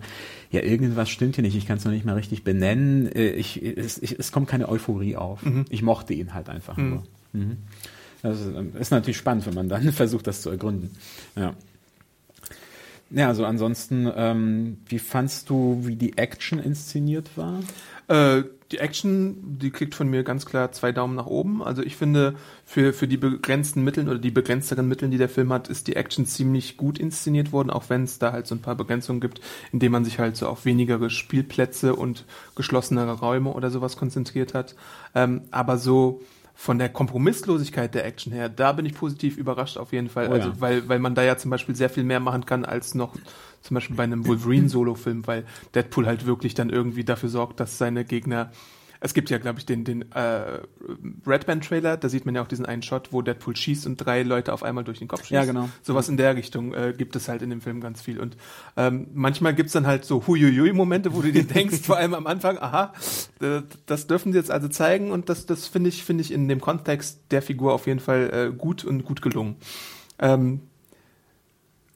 ja, irgendwas stimmt hier nicht, ich kann es noch nicht mehr richtig benennen. Äh, ich, es, ich, es kommt keine Euphorie auf. Mhm. Ich mochte ihn halt einfach mhm. nur. Mhm. Das ist, ist natürlich spannend, wenn man dann versucht, das zu ergründen. Ja. Ja, also ansonsten, ähm, wie fandst du, wie die Action inszeniert war? Äh, die Action, die kriegt von mir ganz klar zwei Daumen nach oben. Also ich finde, für, für die begrenzten Mittel oder die begrenzteren Mittel, die der Film hat, ist die Action ziemlich gut inszeniert worden, auch wenn es da halt so ein paar Begrenzungen gibt, indem man sich halt so auf wenigere Spielplätze und geschlossenere Räume oder sowas konzentriert hat. Ähm, aber so von der Kompromisslosigkeit der Action her, da bin ich positiv überrascht auf jeden Fall. Oh, also, ja. weil, weil man da ja zum Beispiel sehr viel mehr machen kann als noch zum Beispiel bei einem Wolverine-Solo-Film, weil Deadpool halt wirklich dann irgendwie dafür sorgt, dass seine Gegner es gibt ja, glaube ich, den, den äh, Red Band-Trailer, da sieht man ja auch diesen einen Shot, wo Deadpool schießt und drei Leute auf einmal durch den Kopf schießt. Ja, genau. Sowas in der Richtung äh, gibt es halt in dem Film ganz viel. Und ähm, manchmal gibt's dann halt so Huiuiui-Momente, wo du dir denkst, vor allem am Anfang, aha, das dürfen sie jetzt also zeigen und das, das finde ich, finde ich in dem Kontext der Figur auf jeden Fall äh, gut und gut gelungen. Ähm,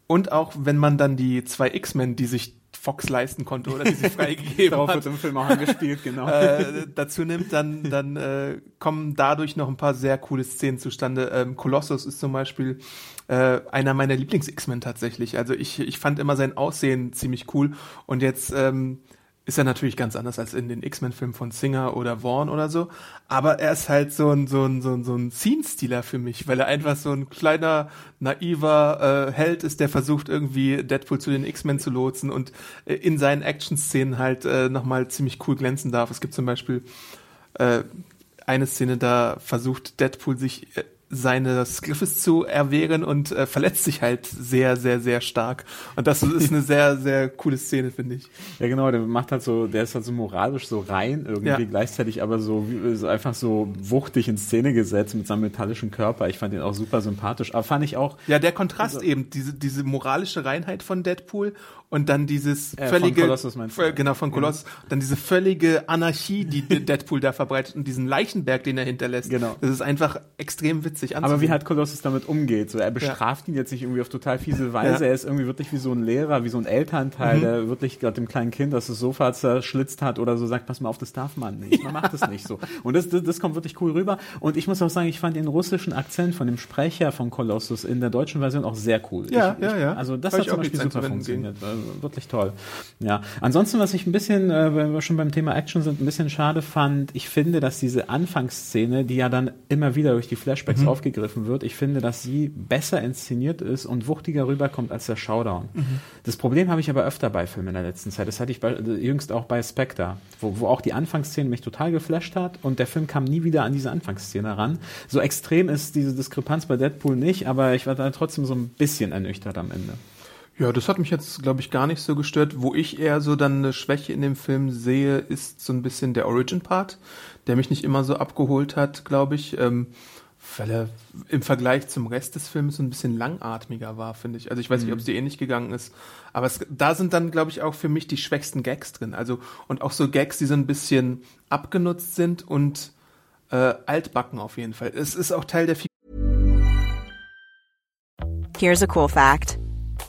und auch wenn man dann die zwei X-Men, die sich Fox leisten konnte oder die sie freigegeben Darauf hat. wird im Film auch angespielt, genau. Äh, dazu nimmt, dann, dann äh, kommen dadurch noch ein paar sehr coole Szenen zustande. Ähm, Colossus ist zum Beispiel äh, einer meiner Lieblings-X-Men tatsächlich. Also ich, ich fand immer sein Aussehen ziemlich cool und jetzt ähm, ist er natürlich ganz anders als in den X-Men-Filmen von Singer oder Vaughn oder so. Aber er ist halt so ein, so ein, so ein, so ein Scene-Stealer für mich, weil er einfach so ein kleiner, naiver äh, Held ist, der versucht irgendwie Deadpool zu den X-Men zu lotsen und äh, in seinen Action-Szenen halt äh, nochmal ziemlich cool glänzen darf. Es gibt zum Beispiel äh, eine Szene, da versucht Deadpool sich äh, seines Griffes zu erwehren und äh, verletzt sich halt sehr, sehr, sehr stark. Und das ist eine sehr, sehr coole Szene, finde ich. Ja, genau, der macht halt so, der ist halt so moralisch so rein irgendwie, ja. gleichzeitig aber so, so einfach so wuchtig in Szene gesetzt mit seinem metallischen Körper. Ich fand ihn auch super sympathisch. Aber fand ich auch. Ja, der Kontrast also, eben, diese, diese moralische Reinheit von Deadpool und dann dieses äh, völlige. Von Colossus meinst du? Genau, von Colossus. Ja. Dann diese völlige Anarchie, die Deadpool da verbreitet und diesen Leichenberg, den er hinterlässt. Genau. Das ist einfach extrem witzig anzusehen. Aber wie halt Colossus damit umgeht. So, er bestraft ja. ihn jetzt nicht irgendwie auf total fiese Weise. Ja. Er ist irgendwie wirklich wie so ein Lehrer, wie so ein Elternteil, mhm. der wirklich gerade dem kleinen Kind das Sofa zerschlitzt hat oder so sagt, pass mal auf, das darf man nicht. Man macht das nicht so. Und das, das, das kommt wirklich cool rüber. Und ich muss auch sagen, ich fand den russischen Akzent von dem Sprecher von Colossus in der deutschen Version auch sehr cool. Ja, ich, ja, ja. Also das hat zum Beispiel super funktioniert. Also wirklich toll. Ja. Ansonsten, was ich ein bisschen, äh, wenn wir schon beim Thema Action sind, ein bisschen schade fand, ich finde, dass diese Anfangsszene, die ja dann immer wieder durch die Flashbacks mhm. aufgegriffen wird, ich finde, dass sie besser inszeniert ist und wuchtiger rüberkommt als der Showdown. Mhm. Das Problem habe ich aber öfter bei Filmen in der letzten Zeit. Das hatte ich bei, jüngst auch bei Spectre, wo, wo auch die Anfangsszene mich total geflasht hat und der Film kam nie wieder an diese Anfangsszene ran. So extrem ist diese Diskrepanz bei Deadpool nicht, aber ich war da trotzdem so ein bisschen ernüchtert am Ende. Ja, das hat mich jetzt, glaube ich, gar nicht so gestört. Wo ich eher so dann eine Schwäche in dem Film sehe, ist so ein bisschen der Origin-Part, der mich nicht immer so abgeholt hat, glaube ich. Ähm, weil er im Vergleich zum Rest des Films so ein bisschen langatmiger war, finde ich. Also ich weiß nicht, ob es mhm. dir ähnlich gegangen ist, aber es, da sind dann, glaube ich, auch für mich die schwächsten Gags drin. Also und auch so Gags, die so ein bisschen abgenutzt sind und äh, altbacken auf jeden Fall. Es ist auch Teil der. Figur. Here's a cool fact: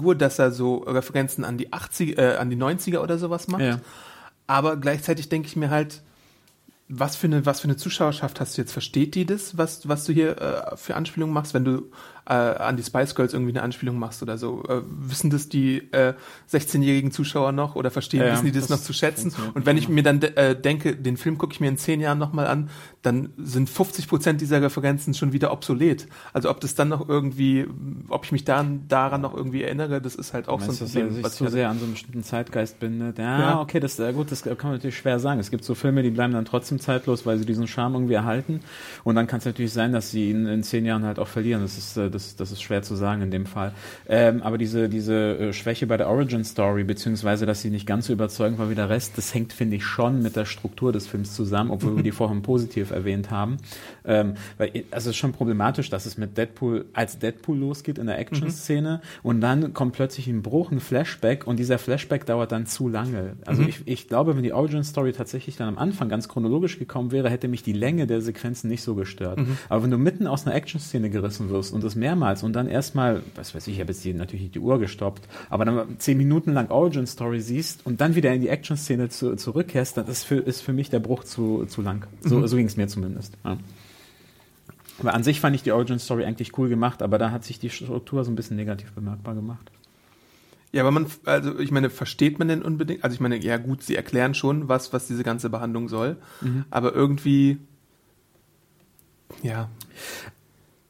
Nur, dass er so Referenzen an die 80 äh, an die 90er oder sowas macht. Ja. Aber gleichzeitig denke ich mir halt, was für eine, was für eine Zuschauerschaft hast du jetzt? Versteht die das, was, was du hier äh, für Anspielungen machst, wenn du äh, an die Spice Girls irgendwie eine Anspielung machst oder so? Äh, wissen das die äh, 16-jährigen Zuschauer noch oder verstehen, Ja, wissen die das, das noch zu schätzen? Und wenn ich mir dann de äh, denke, den Film gucke ich mir in zehn Jahren nochmal an, dann sind 50 Prozent dieser Referenzen schon wieder obsolet. Also ob das dann noch irgendwie, ob ich mich dann daran noch irgendwie erinnere, das ist halt auch Meinst so ein dass Problem. was ich zu hatte. sehr an so einem bestimmten Zeitgeist bindet? Ja, Ja. okay, das äh, gut, das kann man natürlich schwer sagen. Es gibt so Filme, die bleiben dann trotzdem zeitlos, weil sie diesen Charme irgendwie erhalten. Und dann kann es natürlich sein, dass sie ihn in zehn Jahren halt auch verlieren. Das ist, äh, das, das ist schwer zu sagen in dem Fall. Ähm, aber diese, diese äh, Schwäche bei der Origin Story, beziehungsweise, dass sie nicht ganz so überzeugend war wie der Rest, das hängt, finde ich, schon mit der Struktur des Films zusammen, obwohl wir die vorhin positiv erwähnt haben. Ähm, weil, also es ist schon problematisch, dass es mit Deadpool als Deadpool losgeht in der Action-Szene und dann kommt plötzlich ein Bruch, ein Flashback und dieser Flashback dauert dann zu lange. Also ich, ich glaube, wenn die Origin-Story tatsächlich dann am Anfang ganz chronologisch gekommen wäre, hätte mich die Länge der Sequenzen nicht so gestört. Aber wenn du mitten aus einer Action-Szene gerissen wirst und das mehrmals und dann erstmal, was weiß ich, ich habe jetzt die, natürlich nicht die Uhr gestoppt, aber dann zehn Minuten lang Origin-Story siehst und dann wieder in die Action-Szene zu, zurückkehrst, dann ist für, ist für mich der Bruch zu, zu lang. So, so ging es mir zumindest. Ja. Aber an sich fand ich die Origin Story eigentlich cool gemacht, aber da hat sich die Struktur so ein bisschen negativ bemerkbar gemacht. Ja, aber man, also ich meine, versteht man denn unbedingt? Also ich meine, ja gut, sie erklären schon, was, was diese ganze Behandlung soll, aber irgendwie, ja,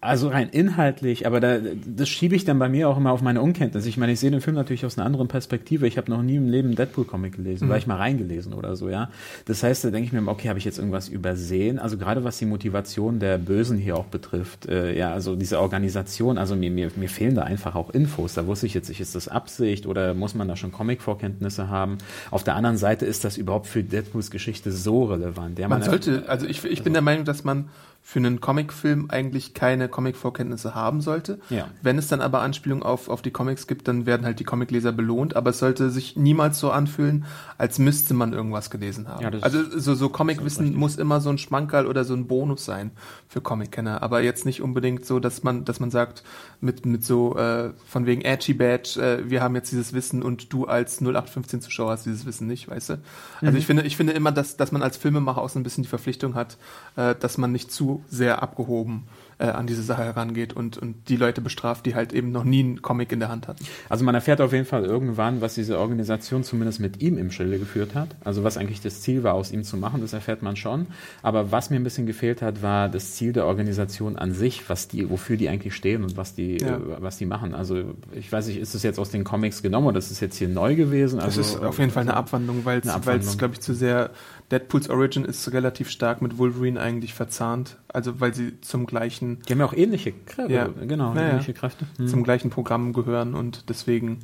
Also rein inhaltlich, aber da, das schiebe ich dann bei mir auch immer auf meine Unkenntnis. Ich meine, ich sehe den Film natürlich aus einer anderen Perspektive. Ich habe noch nie im Leben Deadpool-Comic gelesen, Mhm. war ich mal reingelesen oder so, ja. Das heißt, da denke ich mir, immer, okay, habe ich jetzt irgendwas übersehen? Also gerade was die Motivation der Bösen hier auch betrifft, äh, ja, also diese Organisation, also mir, mir, mir fehlen da einfach auch Infos. Da wusste ich jetzt nicht, ist das Absicht oder muss man da schon Comic-Vorkenntnisse haben? Auf der anderen Seite ist das überhaupt für Deadpools Geschichte so relevant. Ja, man sollte, also ich, ich bin der Meinung, dass man für einen Comicfilm eigentlich keine Comic-Vorkenntnisse haben sollte. Ja. Wenn es dann aber Anspielungen auf, auf die Comics gibt, dann werden halt die Comicleser belohnt, aber es sollte sich niemals so anfühlen, als müsste man irgendwas gelesen haben. Ja, also so, so Comicwissen muss immer so ein Schmankerl oder so ein Bonus sein für Comic-Kenner, aber jetzt nicht unbedingt so, dass man, dass man sagt, mit, mit so äh, von wegen Edgy Badge, äh, wir haben jetzt dieses Wissen und du als 0815 Zuschauer hast dieses Wissen nicht, weißt du? Also ich finde, ich finde immer, dass, dass man als Filmemacher auch so ein bisschen die Verpflichtung hat, äh, dass man nicht zu sehr abgehoben äh, an diese Sache herangeht und, und die Leute bestraft, die halt eben noch nie einen Comic in der Hand hatten. Also man erfährt auf jeden Fall irgendwann, was diese Organisation zumindest mit ihm im Schilde geführt hat. Also was eigentlich das Ziel war, aus ihm zu machen, das erfährt man schon. Aber was mir ein bisschen gefehlt hat, war das Ziel der Organisation an sich, was die, wofür die eigentlich stehen und was die, Ja. äh, was die machen. Also ich weiß nicht, ist das jetzt aus den Comics genommen oder ist es jetzt hier neu gewesen? Das Also, ist auf jeden Fall eine Abwandlung, weil es, glaube ich, zu sehr Deadpools Origin ist relativ stark mit Wolverine eigentlich verzahnt. Also weil sie zum gleichen, Die haben ja auch ähnliche Kräfte, Ja. genau, Ja, ja. ähnliche Kräfte. Hm. zum gleichen Programm gehören und deswegen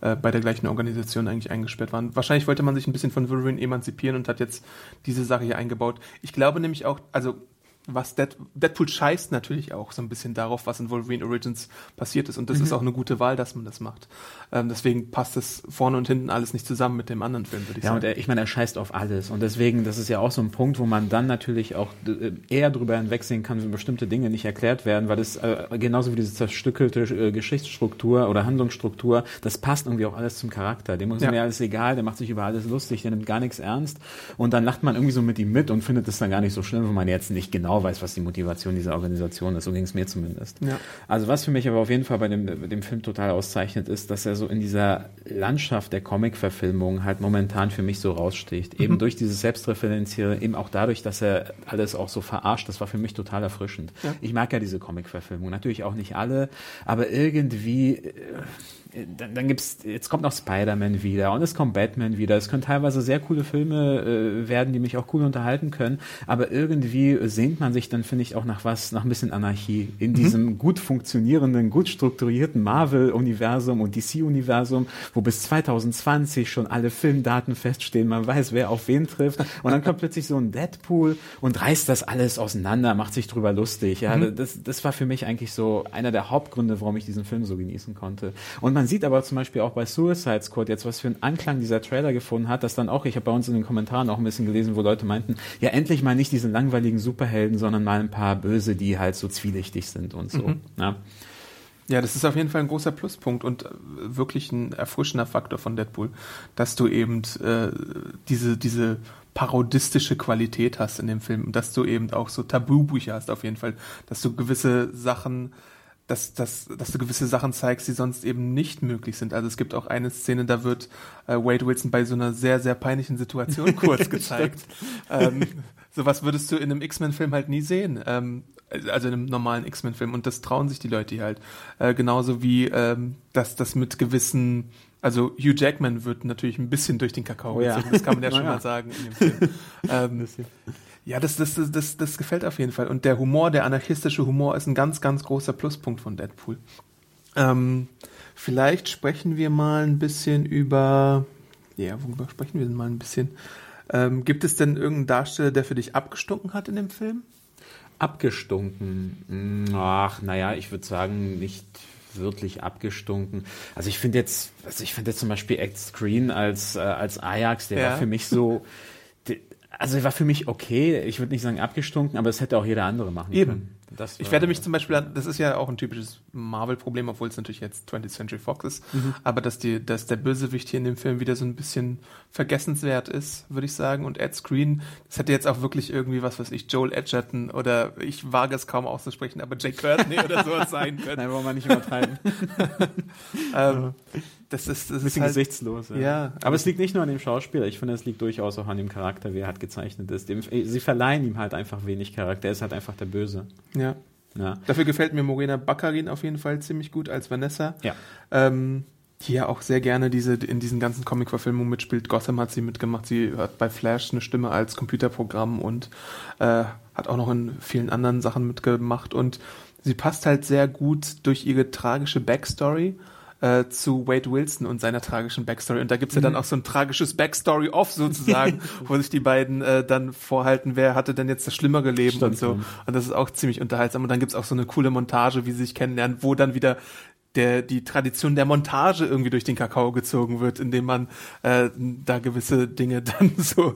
äh, bei der gleichen Organisation eigentlich eingesperrt waren. Wahrscheinlich wollte man sich ein bisschen von Wolverine emanzipieren und hat jetzt diese Sache hier eingebaut. Ich glaube nämlich auch, also was Dead, Deadpool scheißt natürlich auch so ein bisschen darauf, was in Wolverine Origins passiert ist. Und das ist auch eine gute Wahl, dass man das macht. Ähm, deswegen passt es vorne und hinten alles nicht zusammen mit dem anderen Film, würde ich Ja, sagen. und er, ich meine, er scheißt auf alles. Und deswegen, das ist ja auch so ein Punkt, wo man dann natürlich auch äh, eher drüber hinwegsehen kann, wenn bestimmte Dinge nicht erklärt werden, weil das äh, genauso wie diese zerstückelte äh, Geschichtsstruktur oder Handlungsstruktur, das passt irgendwie auch alles zum Charakter. Dem ist Ja. mir alles egal, der macht sich über alles lustig, der nimmt gar nichts ernst. Und dann lacht man irgendwie so mit ihm mit und findet es dann gar nicht so schlimm, wenn man jetzt nicht genau weiß, was die Motivation dieser Organisation ist. So ging es mir zumindest. Ja. Also was für mich aber auf jeden Fall bei dem, bei dem Film total auszeichnet, ist, dass er so in dieser Landschaft der Comic-Verfilmung halt momentan für mich so raussticht. Eben durch dieses Selbstreferenzieren, eben auch dadurch, dass er alles auch so verarscht, das war für mich total erfrischend. Ja. Ich mag ja diese Comic-Verfilmung, natürlich auch nicht alle, aber irgendwie... Dann, dann gibt's, jetzt kommt noch Spider-Man wieder und es kommt Batman wieder. Es können teilweise sehr coole Filme äh, werden, die mich auch cool unterhalten können, aber irgendwie sehnt man sich dann, finde ich, auch nach was, nach ein bisschen Anarchie in diesem mhm. gut funktionierenden, gut strukturierten Marvel-Universum und DC-Universum, wo bis 2020 schon alle Filmdaten feststehen, man weiß, wer auf wen trifft und dann kommt plötzlich so ein Deadpool und reißt das alles auseinander, macht sich drüber lustig. Ja, mhm. das, das war für mich eigentlich so einer der Hauptgründe, warum ich diesen Film so genießen konnte. Und man sieht aber zum Beispiel auch bei Suicide Squad jetzt, was für einen Anklang dieser Trailer gefunden hat, dass dann auch, ich habe bei uns in den Kommentaren auch ein bisschen gelesen, wo Leute meinten, ja endlich mal nicht diese langweiligen Superhelden, sondern mal ein paar Böse, die halt so zwielichtig sind und so. Mhm. Ja. Ja, das ist auf jeden Fall ein großer Pluspunkt und äh, wirklich ein erfrischender Faktor von Deadpool, dass du eben äh, diese, diese parodistische Qualität hast in dem Film, dass du eben auch so Tabubücher hast auf jeden Fall, dass du gewisse Sachen dass, dass, dass du gewisse Sachen zeigst, die sonst eben nicht möglich sind. Also es gibt auch eine Szene, da wird äh, Wade Wilson bei so einer sehr, sehr peinlichen Situation kurz gezeigt. ähm, sowas würdest du in einem X-Men-Film halt nie sehen. Ähm, also in einem normalen X-Men-Film. Und das trauen sich die Leute hier halt. Äh, genauso wie, ähm, dass das mit gewissen also Hugh Jackman wird natürlich ein bisschen durch den Kakao oh, gezogen, ja. das kann man ja schon mal sagen in dem Film. ähm, ja, das, das, das, das, das gefällt auf jeden Fall. Und der Humor, der anarchistische Humor ist ein ganz, ganz großer Pluspunkt von Deadpool. Ähm, vielleicht sprechen wir mal ein bisschen über, ja, worüber sprechen wir denn mal ein bisschen? Ähm, gibt es denn irgendeinen Darsteller, der für dich abgestunken hat in dem Film? Abgestunken? Hm, ach, naja, ich würde sagen, nicht wirklich abgestunken. Also ich finde jetzt, also ich finde jetzt zum Beispiel Act Screen als, äh, als Ajax, der ja. war für mich so, also er war für mich okay. Ich würde nicht sagen abgestunken, aber es hätte auch jeder andere machen Eben. können. Das ich werde mich zum Beispiel, das ist ja auch ein typisches Marvel-Problem, obwohl es natürlich jetzt 20th Century Fox ist, mhm. aber dass, die, dass der Bösewicht hier in dem Film wieder so ein bisschen vergessenswert ist, würde ich sagen. Und Ed Screen, das hätte jetzt auch wirklich irgendwie, was weiß ich, Joel Edgerton oder ich wage es kaum auszusprechen, aber Jake Courtney oder sowas sein können. Nein, wollen wir nicht übertreiben. ähm, das ist, das ein bisschen halt, gesichtslos. Ja. ja. Aber es liegt nicht nur an dem Schauspieler, ich finde, es liegt durchaus auch an dem Charakter, wie er halt gezeichnet ist. Dem, sie verleihen ihm halt einfach wenig Charakter, er ist halt einfach der Böse. Ja. Ja. Dafür gefällt mir Morena Baccarin auf jeden Fall ziemlich gut als Vanessa. Ja. Ähm, die ja auch sehr gerne diese, in diesen ganzen Comic-Verfilmungen mitspielt. Gotham hat sie mitgemacht. Sie hat bei Flash eine Stimme als Computerprogramm und äh, hat auch noch in vielen anderen Sachen mitgemacht. Und sie passt halt sehr gut durch ihre tragische Backstory äh, zu Wade Wilson und seiner tragischen Backstory. Und da gibt's ja dann mhm. auch so ein tragisches Backstory-Off sozusagen, wo sich die beiden äh, dann vorhalten, wer hatte denn jetzt das schlimmere Leben Stimmt, und so. Und das ist auch ziemlich unterhaltsam. Und dann gibt's auch so eine coole Montage, wie sie sich kennenlernen, wo dann wieder der die Tradition der Montage irgendwie durch den Kakao gezogen wird, indem man äh, da gewisse Dinge dann so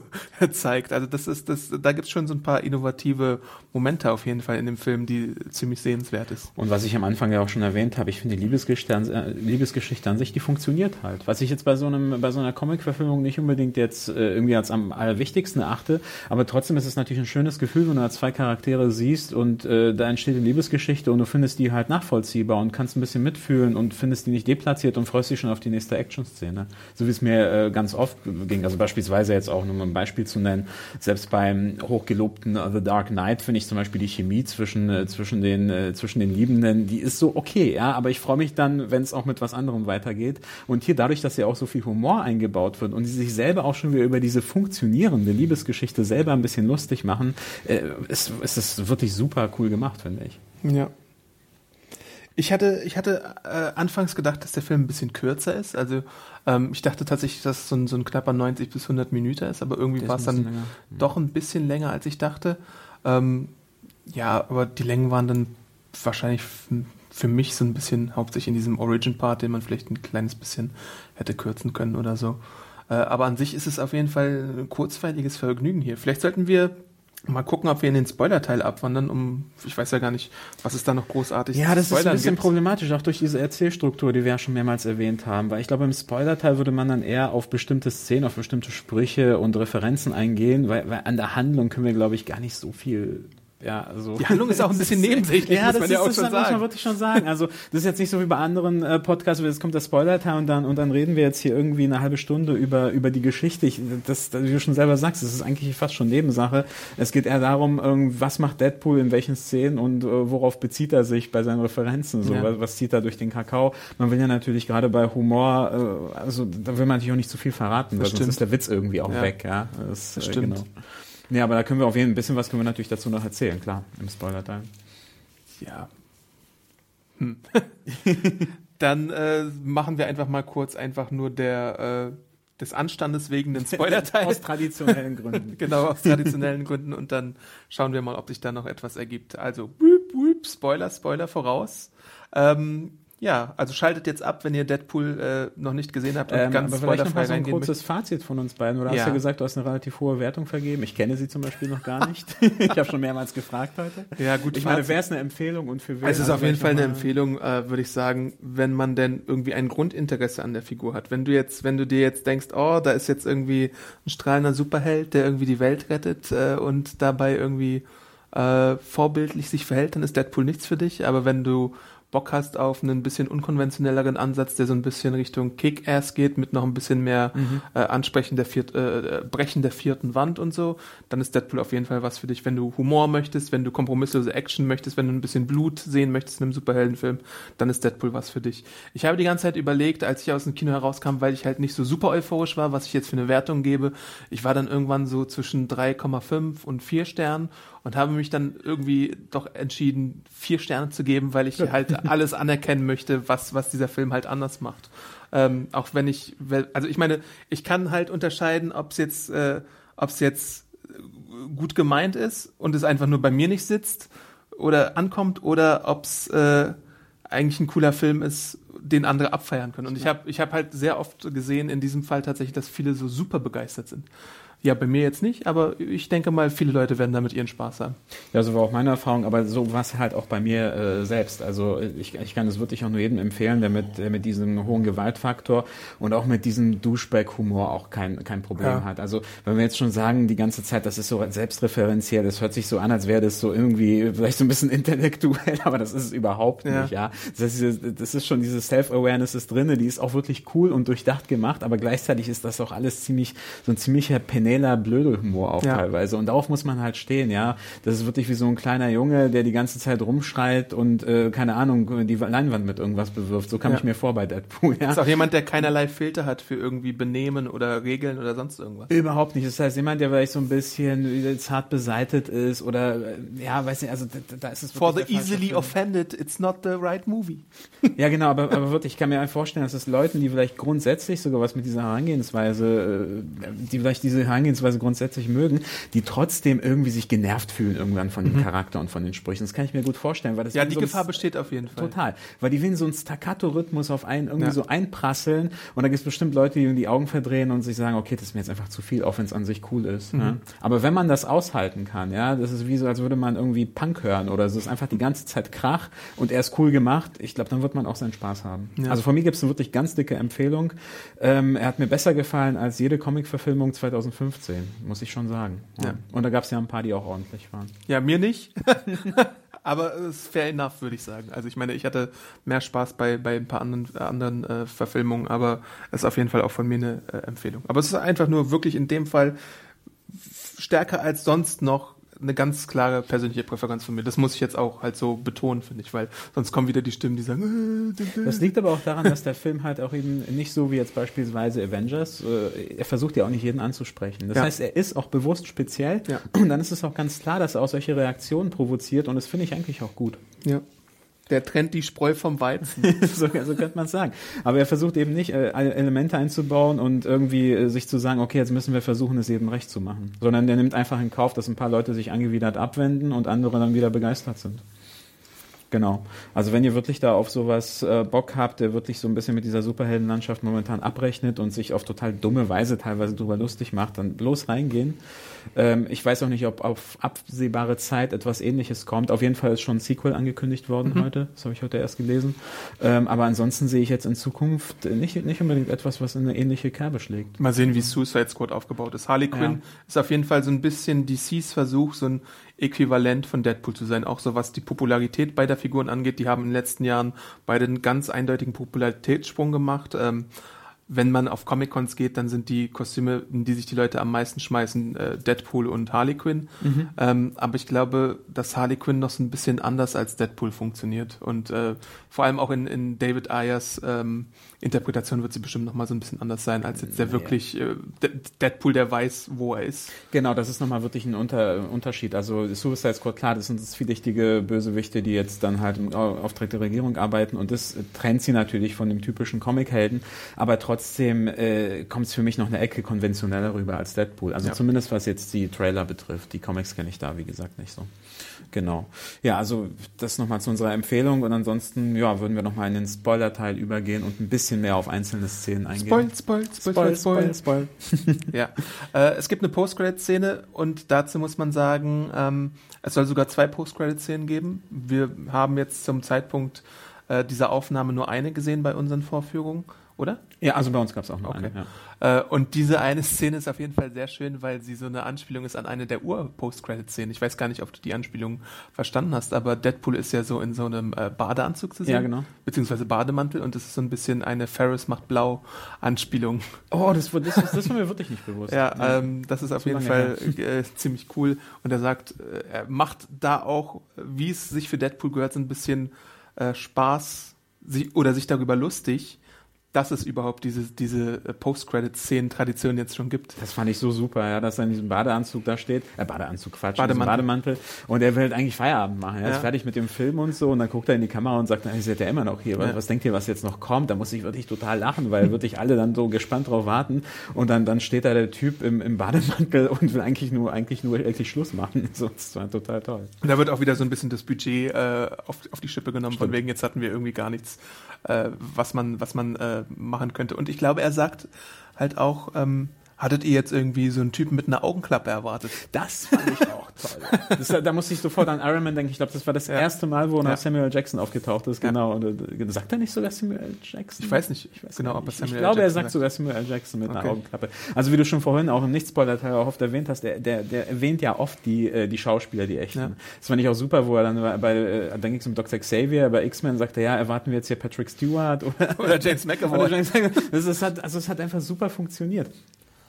zeigt. Also das ist das, da gibt's schon so ein paar innovative Momente auf jeden Fall in dem Film, die ziemlich sehenswert ist. Und was ich am Anfang ja auch schon erwähnt habe, ich finde die Liebesgeschichte an, äh, Liebesgeschichte an sich, die funktioniert halt. Was ich jetzt bei so einem bei so einer Comic-Verfilmung nicht unbedingt jetzt äh, irgendwie als am allerwichtigsten achte, aber trotzdem ist es natürlich ein schönes Gefühl, wenn du da zwei Charaktere siehst und äh, da entsteht eine Liebesgeschichte und du findest die halt nachvollziehbar und kannst ein bisschen mitfühlen fühlen und findest die nicht deplatziert und freust dich schon auf die nächste Action-Szene. So wie es mir äh, ganz oft ging. Also beispielsweise jetzt auch, nur mal ein Beispiel zu nennen, selbst beim hochgelobten uh, The Dark Knight finde ich zum Beispiel die Chemie zwischen, äh, zwischen, den, äh, zwischen den Liebenden, die ist so okay, ja, aber ich freue mich dann, wenn es auch mit was anderem weitergeht. Und hier dadurch, dass ja auch so viel Humor eingebaut wird und sie sich selber auch schon wieder über diese funktionierende Liebesgeschichte selber ein bisschen lustig machen, äh, ist, ist es wirklich super cool gemacht, finde ich. Ja. Ich hatte, ich hatte äh, anfangs gedacht, dass der Film ein bisschen kürzer ist. Also ähm, ich dachte tatsächlich, dass es so ein, so ein knapper 90 bis 100 Minuten ist, aber irgendwie war es dann länger. doch ein bisschen länger, als ich dachte. Ähm, ja, aber die Längen waren dann wahrscheinlich für mich so ein bisschen hauptsächlich in diesem Origin-Part, den man vielleicht ein kleines bisschen hätte kürzen können oder so. Äh, aber an sich ist es auf jeden Fall ein kurzweiliges Vergnügen hier. Vielleicht sollten wir Mal gucken, ob wir in den Spoiler-Teil abwandern, um, ich weiß ja gar nicht, was es da noch großartig Ja, das ist ein bisschen gibt. problematisch, auch durch diese Erzählstruktur, die wir ja schon mehrmals erwähnt haben, weil ich glaube, im Spoiler-Teil würde man dann eher auf bestimmte Szenen, auf bestimmte Sprüche und Referenzen eingehen, weil, weil an der Handlung können wir, glaube ich, gar nicht so viel ja, also. Die Handlung ist auch ein bisschen nebensächlich, ja, muss man ja auch das schon sagen. muss man wirklich schon sagen. Also, das ist jetzt nicht so wie bei anderen äh, Podcasts, wo jetzt kommt der Spoiler-Teil und dann, und dann reden wir jetzt hier irgendwie eine halbe Stunde über, über die Geschichte. Ich, das, das, wie du schon selber sagst, das ist eigentlich fast schon Nebensache. Es geht eher darum, was macht Deadpool in welchen Szenen und äh, worauf bezieht er sich bei seinen Referenzen, so, ja. was, was, zieht er durch den Kakao. Man will ja natürlich gerade bei Humor, äh, also, da will man natürlich auch nicht zu viel verraten, das weil stimmt. sonst ist der Witz irgendwie auch ja. weg, ja. Das, das äh, stimmt. Genau. Nee, aber da können wir auf jeden Fall ein bisschen was können wir natürlich dazu noch erzählen, klar, im Spoiler-Teil. Ja. Hm. Dann äh, machen wir einfach mal kurz einfach nur der äh, des Anstandes wegen den Spoiler-Teil. aus traditionellen Gründen. genau, aus traditionellen Gründen. Und dann schauen wir mal, ob sich da noch etwas ergibt. Also, büb, büb, Spoiler, Spoiler voraus. Ähm, ja, also schaltet jetzt ab, wenn ihr Deadpool äh, noch nicht gesehen habt und Ähm, ganz aber vielleicht noch mal so ein kurzes Fazit von uns beiden. Oder hast Ja. du gesagt, du hast eine relativ hohe Wertung vergeben? Ich kenne sie zum Beispiel noch gar nicht. ich habe schon mehrmals gefragt heute. Ja, gut, Ich meine, Fazit. wäre es eine Empfehlung und für wen? Es ist auf jeden Fall eine Empfehlung, äh, würde ich sagen, wenn man denn irgendwie ein Grundinteresse an der Figur hat. Wenn du jetzt, wenn du dir jetzt denkst, oh, da ist jetzt irgendwie ein strahlender Superheld, der irgendwie die Welt rettet äh, und dabei irgendwie äh, vorbildlich sich verhält, dann ist Deadpool nichts für dich. Aber wenn du Bock hast auf einen bisschen unkonventionelleren Ansatz, der so ein bisschen Richtung Kick-Ass geht, mit noch ein bisschen mehr äh, Ansprechen der viert, äh, Brechen der vierten Wand und so, dann ist Deadpool auf jeden Fall was für dich. Wenn du Humor möchtest, wenn du kompromisslose Action möchtest, wenn du ein bisschen Blut sehen möchtest in einem Superheldenfilm, dann ist Deadpool was für dich. Ich habe die ganze Zeit überlegt, als ich aus dem Kino herauskam, weil ich halt nicht so super euphorisch war, was ich jetzt für eine Wertung gebe. Ich war dann irgendwann so zwischen 3,5 und 4 Sternen und habe mich dann irgendwie doch entschieden, vier Sterne zu geben, weil ich halt alles anerkennen möchte, was, was dieser Film halt anders macht. Ähm, auch wenn ich, also ich meine, ich kann halt unterscheiden, ob es jetzt, äh, ob es jetzt äh, gut gemeint ist und es einfach nur bei mir nicht sitzt oder ankommt oder ob es äh, eigentlich ein cooler Film ist, den andere abfeiern können. Und ich habe ich hab halt sehr oft gesehen in diesem Fall tatsächlich, dass viele so super begeistert sind. Ja, bei mir jetzt nicht, aber ich denke mal, viele Leute werden damit ihren Spaß haben. Ja, so war auch meine Erfahrung, aber so war es halt auch bei mir äh, selbst. Also ich, ich kann es wirklich auch nur jedem empfehlen, der mit, der mit diesem hohen Gewaltfaktor und auch mit diesem Douchebag-Humor auch kein, kein Problem Ja. hat. Also wenn wir jetzt schon sagen, die ganze Zeit, das ist so selbstreferenziell, das hört sich so an, als wäre das so irgendwie vielleicht so ein bisschen intellektuell, aber das ist es überhaupt Ja. nicht, ja. Das, heißt, diese, das ist schon diese Self-Awareness ist drinne, die ist auch wirklich cool und durchdacht gemacht, aber gleichzeitig ist das auch alles ziemlich, so ein ziemlicher Penela Blödelhumor auch Ja. teilweise. Und darauf muss man halt stehen, ja. Das ist wirklich wie so ein kleiner Junge, der die ganze Zeit rumschreit und, äh, keine Ahnung, die Leinwand mit irgendwas bewirft. So kam Ja. ich mir vor bei Deadpool, ja. Ist auch jemand, der keinerlei Filter hat für irgendwie Benehmen oder Regeln oder sonst irgendwas. Überhaupt nicht. Das heißt, jemand, der vielleicht so ein bisschen zart beseitet ist oder, äh, ja, weiß nicht, also da, da ist es For the easily Film. offended, it's not the right movie. Ja, genau, aber, aber wirklich, ich kann mir einfach vorstellen, dass es Leuten, die vielleicht grundsätzlich sogar was mit dieser Herangehensweise, äh, die vielleicht diese Herangehensweise grundsätzlich mögen, die trotzdem irgendwie sich genervt fühlen irgendwann von dem Charakter und von den Sprüchen. Das kann ich mir gut vorstellen, weil das Mhm. Ja, die so Gefahr besteht auf jeden Fall. Total. Weil die will so einen Staccato-Rhythmus auf einen irgendwie Ja. so einprasseln und da gibt es bestimmt Leute, die die Augen verdrehen und sich sagen, okay, das ist mir jetzt einfach zu viel, auch wenn es an sich cool ist. Mhm. Ja. Aber wenn man das aushalten kann, ja, das ist wie so, als würde man irgendwie Punk hören oder so, es ist einfach die ganze Zeit Krach und er ist cool gemacht, ich glaube, dann wird man auch seinen Spaß haben. Ja. Also von mir gibt es eine wirklich ganz dicke Empfehlung. Ähm, er hat mir besser gefallen als jede Comic-Verfilmung 2015, muss ich schon sagen. Ja. Und da gab es ja ein paar, die auch ordentlich waren. Ja, mir nicht. Aber es ist fair enough, würde ich sagen. Also ich meine, ich hatte mehr Spaß bei, bei ein paar anderen, anderen äh, Verfilmungen, aber es ist auf jeden Fall auch von mir eine äh, Empfehlung. Aber es ist einfach nur wirklich in dem Fall stärker als sonst noch eine ganz klare persönliche Präferenz von mir. Das muss ich jetzt auch halt so betonen, finde ich, weil sonst kommen wieder die Stimmen, die sagen, äh, Das liegt aber auch daran, dass der Film halt auch eben nicht so wie jetzt beispielsweise Avengers, äh, er versucht ja auch nicht jeden anzusprechen. Das Ja. heißt, er ist auch bewusst speziell Ja. und dann ist es auch ganz klar, dass er auch solche Reaktionen provoziert und das finde ich eigentlich auch gut. ja. Der trennt die Spreu vom Weizen. so, so könnte man es sagen. Aber er versucht eben nicht, äh, Elemente einzubauen und irgendwie äh, sich zu sagen, okay, jetzt müssen wir versuchen, es jedem recht zu machen. Sondern der nimmt einfach in Kauf, dass ein paar Leute sich angewidert abwenden und andere dann wieder begeistert sind. Genau. Also wenn ihr wirklich da auf sowas äh, Bock habt, der wirklich so ein bisschen mit dieser Superheldenlandschaft momentan abrechnet und sich auf total dumme Weise teilweise drüber lustig macht, dann bloß reingehen. Ähm, ich weiß auch nicht, ob auf absehbare Zeit etwas ähnliches kommt. Auf jeden Fall ist schon ein Sequel angekündigt worden heute. Das habe ich heute erst gelesen. Ähm, aber ansonsten sehe ich jetzt in Zukunft nicht, nicht unbedingt etwas, was in eine ähnliche Kerbe schlägt. Mal sehen, wie Suicide Squad aufgebaut ist. Harley Quinn ist auf jeden Fall so ein bisschen DCs Versuch, so ein Äquivalent von Deadpool zu sein. Auch so was die Popularität beider Figuren angeht. Die haben in den letzten Jahren beide einen ganz eindeutigen Popularitätssprung gemacht. Ähm, wenn man auf Comic-Cons geht, dann sind die Kostüme, in die sich die Leute am meisten schmeißen, äh, Deadpool und Harley Quinn. Mhm. Ähm, aber ich glaube, dass Harley Quinn noch so ein bisschen anders als Deadpool funktioniert. Und äh, vor allem auch in, in David Ayers ähm, Interpretation wird sie bestimmt noch mal so ein bisschen anders sein, als jetzt der wirklich äh, Deadpool, der weiß, wo er ist. Genau, das ist noch mal wirklich ein Unter Unterschied. Also Suicide Squad, klar, das sind das vielschichtige Bösewichte, die jetzt dann halt im Auftrag der Regierung arbeiten und das trennt sie natürlich von dem typischen Comic-Helden, aber trotzdem äh, kommt es für mich noch eine Ecke konventioneller rüber als Deadpool. Also ja. zumindest was jetzt die Trailer betrifft. Die Comics kenne ich da, wie gesagt, nicht so. Genau. Ja, also das nochmal zu unserer Empfehlung und ansonsten, ja, würden wir nochmal in den Spoiler-Teil übergehen und ein bisschen mehr auf einzelne Szenen eingehen. Spoil, spoil, spoil, spoil, spoil. spoil. ja. Äh, es gibt eine Post-Credit-Szene und dazu muss man sagen, ähm, es soll sogar zwei Post-Credit-Szenen geben. Wir haben jetzt zum Zeitpunkt äh, dieser Aufnahme nur eine gesehen bei unseren Vorführungen oder? Ja, also bei uns gab es auch noch okay. eine. Ja. Äh, und diese eine Szene ist auf jeden Fall sehr schön, weil sie so eine Anspielung ist an eine der Ur-Post-Credit-Szenen. Ich weiß gar nicht, ob du die Anspielung verstanden hast, aber Deadpool ist ja so in so einem äh, Badeanzug zu sehen. Ja, genau. Beziehungsweise Bademantel und das ist so ein bisschen eine Ferris macht blau Anspielung. Oh, das, das, das, das war mir wirklich nicht bewusst. Ja, ja. Ähm, das ist auf jeden Fall äh, ziemlich cool. Und er sagt, äh, er macht da auch, wie es sich für Deadpool gehört, so ein bisschen äh, Spaß sich, oder sich darüber lustig dass es überhaupt diese, diese äh, Post-Credit-Szenen-Tradition jetzt schon gibt. Das fand ich so super, ja, dass er in diesem Badeanzug da steht. Äh, Badeanzug, Quatsch, Bademantel. Bademantel. Und er will halt eigentlich Feierabend machen. Er ja. ist fertig mit dem Film und so. Und dann guckt er in die Kamera und sagt, ihr seid ja immer noch hier. Ja. Was denkt ihr, was jetzt noch kommt? Da muss ich wirklich total lachen, weil wirklich alle dann so gespannt drauf warten. Und dann, dann steht da der Typ im, im Bademantel und will eigentlich nur, eigentlich nur wirklich Schluss machen. So, das war total toll. Und da wird auch wieder so ein bisschen das Budget äh, auf, auf die Schippe genommen, Stimmt. von wegen, jetzt hatten wir irgendwie gar nichts äh, was man, was man äh, machen könnte. Und ich glaube, er sagt halt auch, ähm, Hattet ihr jetzt irgendwie so einen Typen mit einer Augenklappe erwartet? Das fand ich auch toll. Das, da musste ich sofort an Iron Man denken. Ich glaube, das war das ja. erste Mal, wo ja. Samuel Jackson aufgetaucht ist. Genau. Und, äh, sagt er nicht sogar Samuel Jackson? Ich weiß nicht. Ich weiß genau, ob er Samuel Ich glaube, Jackson er sagt sogar Samuel Jackson mit okay. einer Augenklappe. Also wie du schon vorhin auch im Nicht-Spoiler-Teil auch oft erwähnt hast, der, der, der erwähnt ja oft die, äh, die Schauspieler, die echten. Ja. Das fand ich auch super, wo er dann bei, äh, dann ging es um Dr. Xavier, bei X-Men sagte er, ja, erwarten wir jetzt hier Patrick Stewart oder, oder James McAvoy. Oder James. Das ist, also es hat einfach super funktioniert.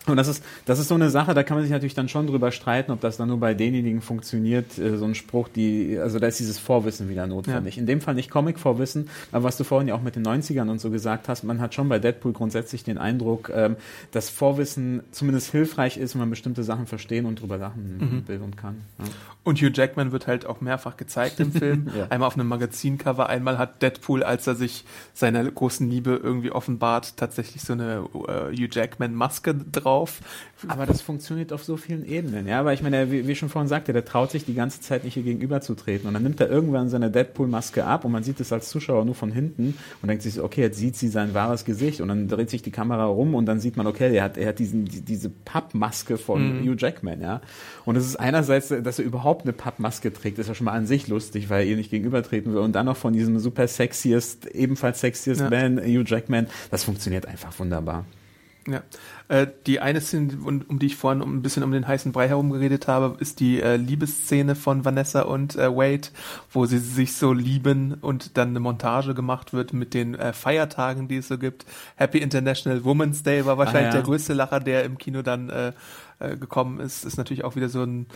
Und das ist, das ist so eine Sache, da kann man sich natürlich dann schon drüber streiten, ob das dann nur bei denjenigen funktioniert, äh, so ein Spruch, die, also da ist dieses Vorwissen wieder notwendig. Ja. In dem Fall nicht Comic-Vorwissen, aber was du vorhin ja auch mit den 90ern und so gesagt hast, man hat schon bei Deadpool grundsätzlich den Eindruck, ähm, dass Vorwissen zumindest hilfreich ist, wenn man bestimmte Sachen verstehen und drüber lachen mhm. will und kann. Ja. Und Hugh Jackman wird halt auch mehrfach gezeigt im Film. ja. Einmal auf einem Magazincover, einmal hat Deadpool, als er sich seiner großen Liebe irgendwie offenbart, tatsächlich so eine äh, Hugh Jackman-Maske drauf drauf. Aber das funktioniert auf so vielen Ebenen, ja. Aber ich meine, wie, wie schon vorhin sagte, der traut sich die ganze Zeit nicht hier gegenüberzutreten. Und dann nimmt er irgendwann seine Deadpool-Maske ab und man sieht es als Zuschauer nur von hinten und denkt sich so, okay, jetzt sieht sie sein wahres Gesicht und dann dreht sich die Kamera rum und dann sieht man, okay, er hat, er hat diesen, die, diese Pappmaske von mhm. Hugh Jackman, ja. Und es ist einerseits, dass er überhaupt eine Pappmaske trägt, ist ja schon mal an sich lustig, weil er ihr nicht gegenübertreten will. Und dann noch von diesem super sexiest, ebenfalls sexiest ja. Man, Hugh Jackman, das funktioniert einfach wunderbar. Ja. Äh, die eine Szene, um, um, die ich vorhin ein bisschen um den heißen Brei herum geredet habe, ist die äh, Liebesszene von Vanessa und äh, Wade, wo sie sich so lieben und dann eine Montage gemacht wird mit den äh, Feiertagen, die es so gibt. Happy International Women's Day war wahrscheinlich ah, ja. der größte Lacher, der im Kino dann äh, äh, gekommen ist. Ist natürlich auch wieder so ein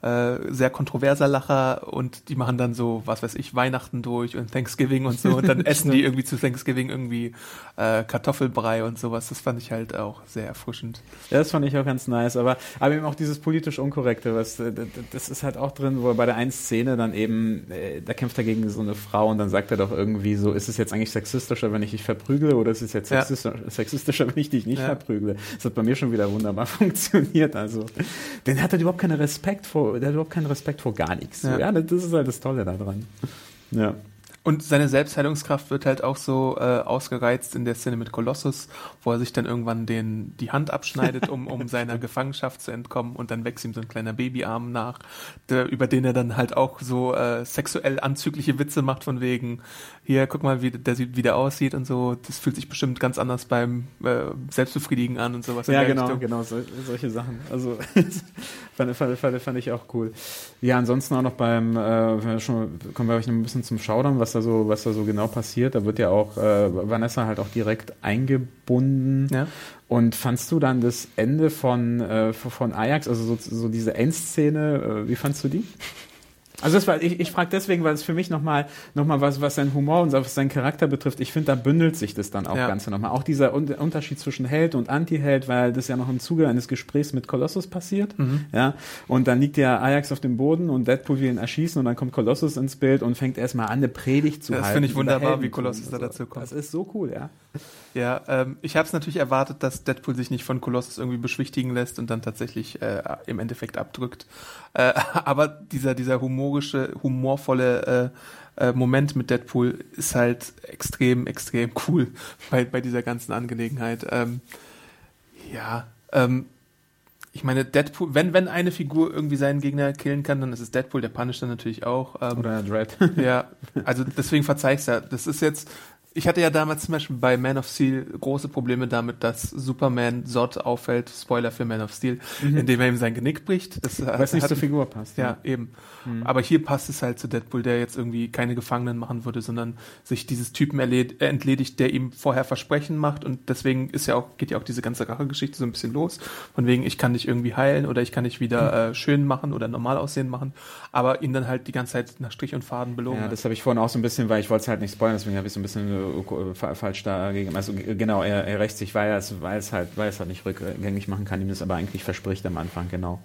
äh, sehr kontroverser Lacher und die machen dann so, was weiß ich, Weihnachten durch und Thanksgiving und so und dann essen die irgendwie zu Thanksgiving irgendwie äh, Kartoffelbrei und sowas. Das fand ich halt auch sehr erfrischend. Ja, das fand ich auch ganz nice, aber, aber eben auch dieses politisch Unkorrekte, was das ist halt auch drin, wo er bei der einen Szene dann eben, äh, da kämpft er gegen so eine Frau und dann sagt er doch irgendwie so, ist es jetzt eigentlich sexistischer, wenn ich dich verprügle oder ist es jetzt sexistischer, ja. sexistischer wenn ich dich nicht ja. verprügle? Das hat bei mir schon wieder wunderbar funktioniert. Also, den hat er überhaupt keinen Respekt vor der hat überhaupt keinen Respekt vor gar nichts. Ja. ja, das ist halt das Tolle daran. Ja. Und seine Selbstheilungskraft wird halt auch so äh, ausgereizt in der Szene mit Kolossus, wo er sich dann irgendwann den, die Hand abschneidet, um, um seiner Gefangenschaft zu entkommen und dann wächst ihm so ein kleiner Babyarm nach, der, über den er dann halt auch so äh, sexuell anzügliche Witze macht von wegen, hier, guck mal, wie der sieht, wie der aussieht und so. Das fühlt sich bestimmt ganz anders beim äh, Selbstbefriedigen an und sowas. Ja, genau, Richtung. genau, so, solche Sachen. Also fand, fand, fand, fand ich auch cool. Ja, ansonsten auch noch beim, äh, schon, kommen wir euch noch ein bisschen zum Schaudern, was da so, was da so genau passiert. Da wird ja auch äh, Vanessa halt auch direkt eingebunden. Ja. Und fandst du dann das Ende von, äh, von Ajax, also so, so diese Endszene, äh, wie fandst du die? Also das war, ich, ich frage deswegen, weil es für mich nochmal noch mal was, was sein Humor und was seinen Charakter betrifft, ich finde, da bündelt sich das dann auch ja. Ganze nochmal. Auch dieser Un Unterschied zwischen Held und Anti-Held, weil das ja noch im Zuge eines Gesprächs mit Kolossus passiert. Mhm. Ja. Und dann liegt ja Ajax auf dem Boden und Deadpool will ihn erschießen und dann kommt Kolossus ins Bild und fängt erstmal an, eine Predigt zu das halten. Das finde ich wunderbar, wie Kolossus da dazu kommt. Das ist so cool, ja. Ja, ähm, ich habe es natürlich erwartet, dass Deadpool sich nicht von Colossus irgendwie beschwichtigen lässt und dann tatsächlich äh, im Endeffekt abdrückt. Äh, aber dieser, dieser humorische, humorvolle äh, äh, Moment mit Deadpool ist halt extrem, extrem cool bei, bei dieser ganzen Angelegenheit. Ähm, ja, ähm, ich meine, Deadpool, wenn, wenn eine Figur irgendwie seinen Gegner killen kann, dann ist es Deadpool, der Punisher natürlich auch. Ähm, Oder Dread. ja, also deswegen verzeih's ja. Das ist jetzt, ich hatte ja damals zum Beispiel bei Man of Steel große Probleme damit, dass Superman Zod auffällt, Spoiler für Man of Steel, mhm. indem er ihm sein Genick bricht. Das, Weil es nicht zur Figur passt. Ja, ja. eben. Mhm. Aber hier passt es halt zu Deadpool, der jetzt irgendwie keine Gefangenen machen würde, sondern sich dieses Typen entledigt, der ihm vorher Versprechen macht und deswegen ist ja auch, geht ja auch diese ganze Rachegeschichte so ein bisschen los. Von wegen, ich kann dich irgendwie heilen oder ich kann dich wieder mhm. äh, schön machen oder normal aussehen machen, aber ihn dann halt die ganze Zeit nach Strich und Faden belogen. Ja, das habe ich vorhin auch so ein bisschen, weil ich wollte es halt nicht spoilern, deswegen habe ich so ein bisschen äh, äh, falsch dagegen. Also genau, er, er rächt sich, weil er es, weil es halt, weil es halt nicht rückgängig machen kann, ihm das aber eigentlich verspricht am Anfang, genau.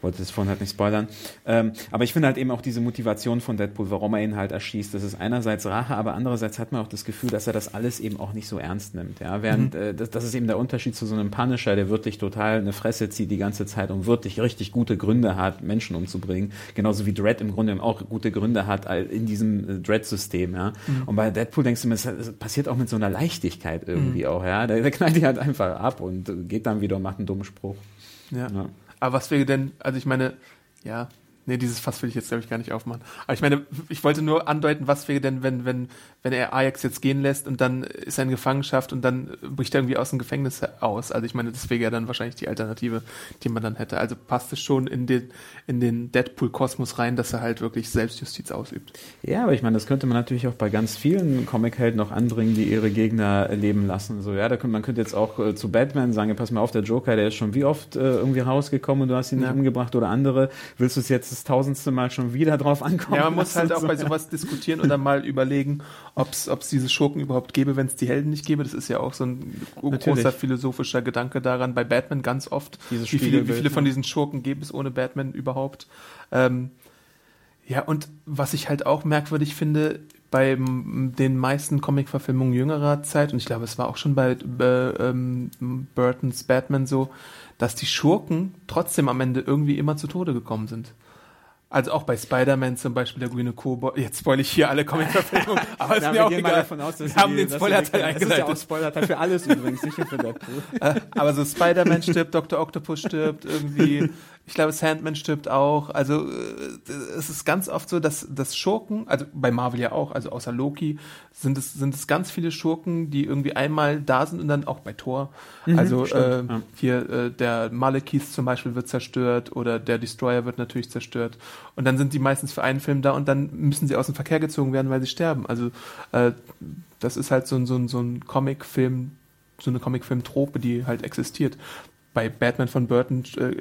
Wollte das vorhin halt nicht spoilern. Ähm, aber ich finde halt eben auch diese Motivation von Deadpool, warum er ihn halt erschießt. Das ist einerseits Rache, aber andererseits hat man auch das Gefühl, dass er das alles eben auch nicht so ernst nimmt. Ja, während mhm. äh, das, das ist eben der Unterschied zu so einem Punisher, der wirklich total eine Fresse zieht die ganze Zeit und wirklich richtig gute Gründe hat, Menschen umzubringen. Genauso wie Dread im Grunde auch gute Gründe hat in diesem äh, Dread-System. Ja. Mhm. Und bei Deadpool denkst du mir, es passiert auch mit so einer Leichtigkeit irgendwie mhm. auch, ja. Der, der knallt die halt einfach ab und geht dann wieder und macht einen dummen Spruch. Ja. ja. Aber was wäre denn, also ich meine, ja, Nee, dieses Fass will ich jetzt, glaube ich, gar nicht aufmachen. Aber ich meine, ich wollte nur andeuten, was wäre denn, wenn, wenn, wenn er Ajax jetzt gehen lässt und dann ist er in Gefangenschaft und dann bricht er irgendwie aus dem Gefängnis aus. Also ich meine, das wäre ja dann wahrscheinlich die Alternative, die man dann hätte. Also passt es schon in den, in den Deadpool-Kosmos rein, dass er halt wirklich Selbstjustiz ausübt. Ja, aber ich meine, das könnte man natürlich auch bei ganz vielen Comic-Helden noch anbringen, die ihre Gegner leben lassen. So, ja, da könnte, man könnte jetzt auch äh, zu Batman sagen, ja, pass mal auf, der Joker, der ist schon wie oft äh, irgendwie rausgekommen und du hast ihn ja. nicht umgebracht oder andere. Willst du es jetzt das tausendste Mal schon wieder drauf ankommen. Ja, man muss halt auch so. bei sowas diskutieren oder mal überlegen, ob es diese Schurken überhaupt gäbe, wenn es die Helden nicht gäbe. Das ist ja auch so ein Natürlich. großer philosophischer Gedanke daran. Bei Batman ganz oft. Wie viele, wie viele von diesen Schurken gäbe es ohne Batman überhaupt? Ähm, ja, und was ich halt auch merkwürdig finde, bei den meisten Comic-Verfilmungen jüngerer Zeit, und ich glaube, es war auch schon bei äh, ähm, Burtons Batman so, dass die Schurken trotzdem am Ende irgendwie immer zu Tode gekommen sind. Also auch bei Spider-Man zum Beispiel, der grüne Kobold. Jetzt spoil ich hier alle Comic-Verfilmungen, aber ist Na, mir auch egal. davon aus, dass wir haben die, den Spoiler-Teil eingeleitet. Das ist ja auch Spoiler-Teil für alles übrigens, nicht nur für Deadpool. Aber so Spider-Man stirbt, Dr. Octopus stirbt, irgendwie ich glaube, Sandman stirbt auch. Also äh, es ist ganz oft so, dass, dass Schurken, also bei Marvel ja auch, also außer Loki, sind es, sind es ganz viele Schurken, die irgendwie einmal da sind und dann auch bei Thor. Mhm, also äh, ja. hier äh, der Malekith zum Beispiel wird zerstört oder der Destroyer wird natürlich zerstört. Und dann sind die meistens für einen Film da und dann müssen sie aus dem Verkehr gezogen werden, weil sie sterben. Also äh, das ist halt so, ein so, ein so ein Comic-Film, so eine Comic-Film-Trope, die halt existiert bei Batman von Burton äh,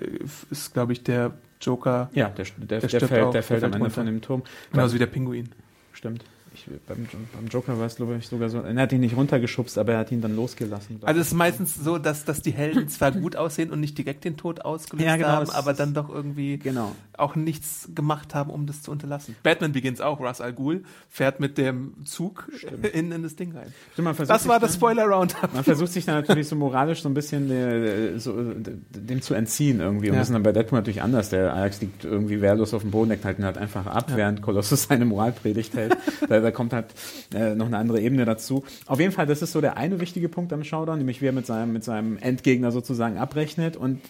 ist, glaube ich, der Joker. Ja, der, der, der, der fällt, der fällt am Ende von dem Turm. Genauso wie der Pinguin. Stimmt ich, beim, beim, Joker war es, glaube ich, sogar so. Er hat ihn nicht runtergeschubst, aber er hat ihn dann losgelassen. Also es ist meistens so, dass, dass die Helden zwar gut aussehen und nicht direkt den Tod ausgelöst ja, genau, haben, aber dann doch irgendwie genau. auch nichts gemacht haben, um das zu unterlassen. Batman Begins auch, Russ Al Ghul fährt mit dem Zug in, in das Ding rein. Stimmt, das war das Spoiler-Roundup. Man versucht sich dann natürlich so moralisch so ein bisschen äh, so, dem zu entziehen irgendwie. Und ja. das ist dann bei Deadpool natürlich anders. Der Alex liegt irgendwie wehrlos auf dem Boden, der knallt ihn halt einfach ab, ja. während Kolossus seine Moralpredigt hält. da kommt halt äh, noch eine andere Ebene dazu. Auf jeden Fall, das ist so der eine wichtige Punkt am Showdown, nämlich wie er mit seinem, mit seinem Endgegner sozusagen abrechnet. Und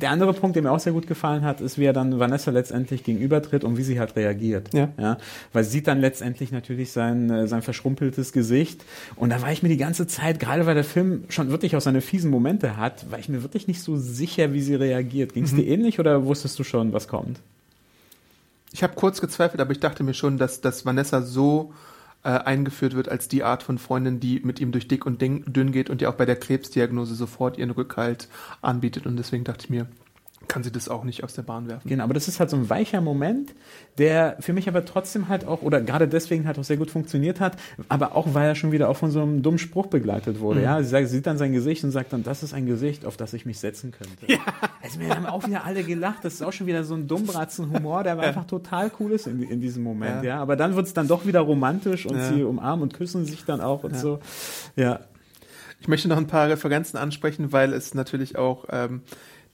der andere Punkt, der mir auch sehr gut gefallen hat, ist, wie er dann Vanessa letztendlich gegenübertritt und wie sie halt reagiert. Ja. ja weil sie sieht dann letztendlich natürlich sein, äh, sein verschrumpeltes Gesicht. Und da war ich mir die ganze Zeit, gerade weil der Film schon wirklich auch seine fiesen Momente hat, war ich mir wirklich nicht so sicher, wie sie reagiert. Ging es mhm. dir ähnlich oder wusstest du schon, was kommt? Ich habe kurz gezweifelt, aber ich dachte mir schon, dass, dass Vanessa so äh, eingeführt wird als die Art von Freundin, die mit ihm durch dick und dünn geht und die auch bei der Krebsdiagnose sofort ihren Rückhalt anbietet. Und deswegen dachte ich mir, kann sie das auch nicht aus der Bahn werfen. Genau, aber das ist halt so ein weicher Moment, der für mich aber trotzdem halt auch, oder gerade deswegen halt auch sehr gut funktioniert hat, aber auch, weil er schon wieder auch von so einem dummen Spruch begleitet wurde. Mhm. Ja, sie, sagt, sie sieht dann sein Gesicht und sagt dann, das ist ein Gesicht, auf das ich mich setzen könnte. Ja. Also wir haben auch wieder alle gelacht, das ist auch schon wieder so ein Dummbratzen-Humor, der ja. einfach total cool ist in, in diesem Moment. Ja. ja. Aber dann wird es dann doch wieder romantisch und ja. sie umarmen und küssen sich dann auch und so. Ja. Ich möchte noch ein paar Referenzen ansprechen, weil es natürlich auch ähm,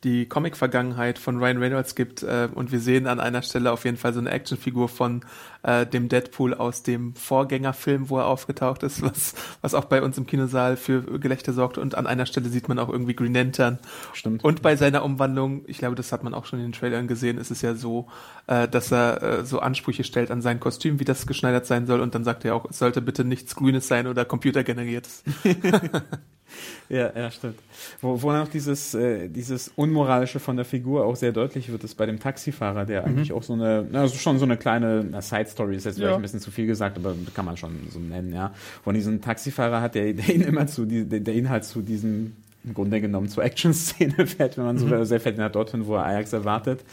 die Comic-Vergangenheit von Ryan Reynolds gibt äh, und wir sehen an einer Stelle auf jeden Fall so eine Actionfigur von äh, dem Deadpool aus dem Vorgängerfilm, wo er aufgetaucht ist, was, was auch bei uns im Kinosaal für Gelächter sorgte und an einer Stelle sieht man auch irgendwie Green Lantern. Stimmt. Und bei seiner Umwandlung, ich glaube, das hat man auch schon in den Trailern gesehen, ist es ja so, äh, dass er äh, so Ansprüche stellt an sein Kostüm, wie das geschneidert sein soll und dann sagt er auch, es sollte bitte nichts Grünes sein oder computergeneriertes. Ja, ja, stimmt. Wo, wo noch dieses, äh, dieses Unmoralische von der Figur auch sehr deutlich wird, ist bei dem Taxifahrer, der mhm. eigentlich auch so eine, also schon so eine kleine Side-Story ist jetzt ja. vielleicht ein bisschen zu viel gesagt, aber kann man schon so nennen, ja. Von diesem Taxifahrer hat, der, der ihn immer zu, der, der ihn halt zu diesem im Grunde genommen zur Action-Szene fährt, wenn man so mhm. sehr fährt nach dorthin, wo er Ajax erwartet.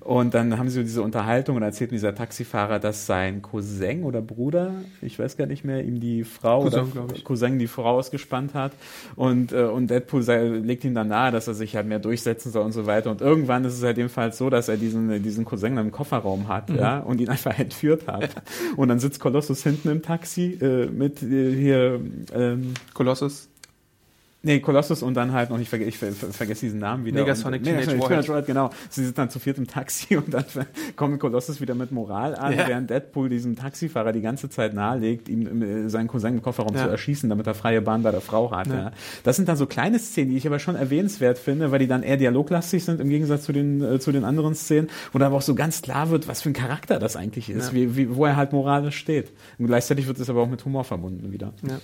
Und dann haben sie diese Unterhaltung und erzählt dieser Taxifahrer, dass sein Cousin oder Bruder, ich weiß gar nicht mehr, ihm die Frau Cousin, oder Cousin die Frau ausgespannt hat. Und, äh, und Deadpool sei, legt ihm dann nahe, dass er sich halt mehr durchsetzen soll und so weiter. Und irgendwann ist es halt jedenfalls so, dass er diesen, diesen Cousin im Kofferraum hat, mhm. ja, und ihn einfach entführt hat. und dann sitzt Kolossus hinten im Taxi äh, mit äh, hier ähm, Kolossus Nee, Colossus und dann halt noch, ich, verge ich ver vergesse diesen Namen wieder. Negasonic und, Teenage, Teenage Warhead. Warhead. Genau. Sie sind dann zu viert im Taxi und dann kommt Colossus wieder mit Moral an, ja. während Deadpool diesem Taxifahrer die ganze Zeit nahelegt, ihm äh, seinen Cousin im Kofferraum ja. zu erschießen, damit er freie Bahn bei der Frau hat. Ja. Das sind dann so kleine Szenen, die ich aber schon erwähnenswert finde, weil die dann eher dialoglastig sind im Gegensatz zu den, äh, zu den anderen Szenen, wo dann aber auch so ganz klar wird, was für ein Charakter das eigentlich ist, wie, wie, wo er halt moralisch steht. Und gleichzeitig wird es aber auch mit Humor verbunden wieder. Ja.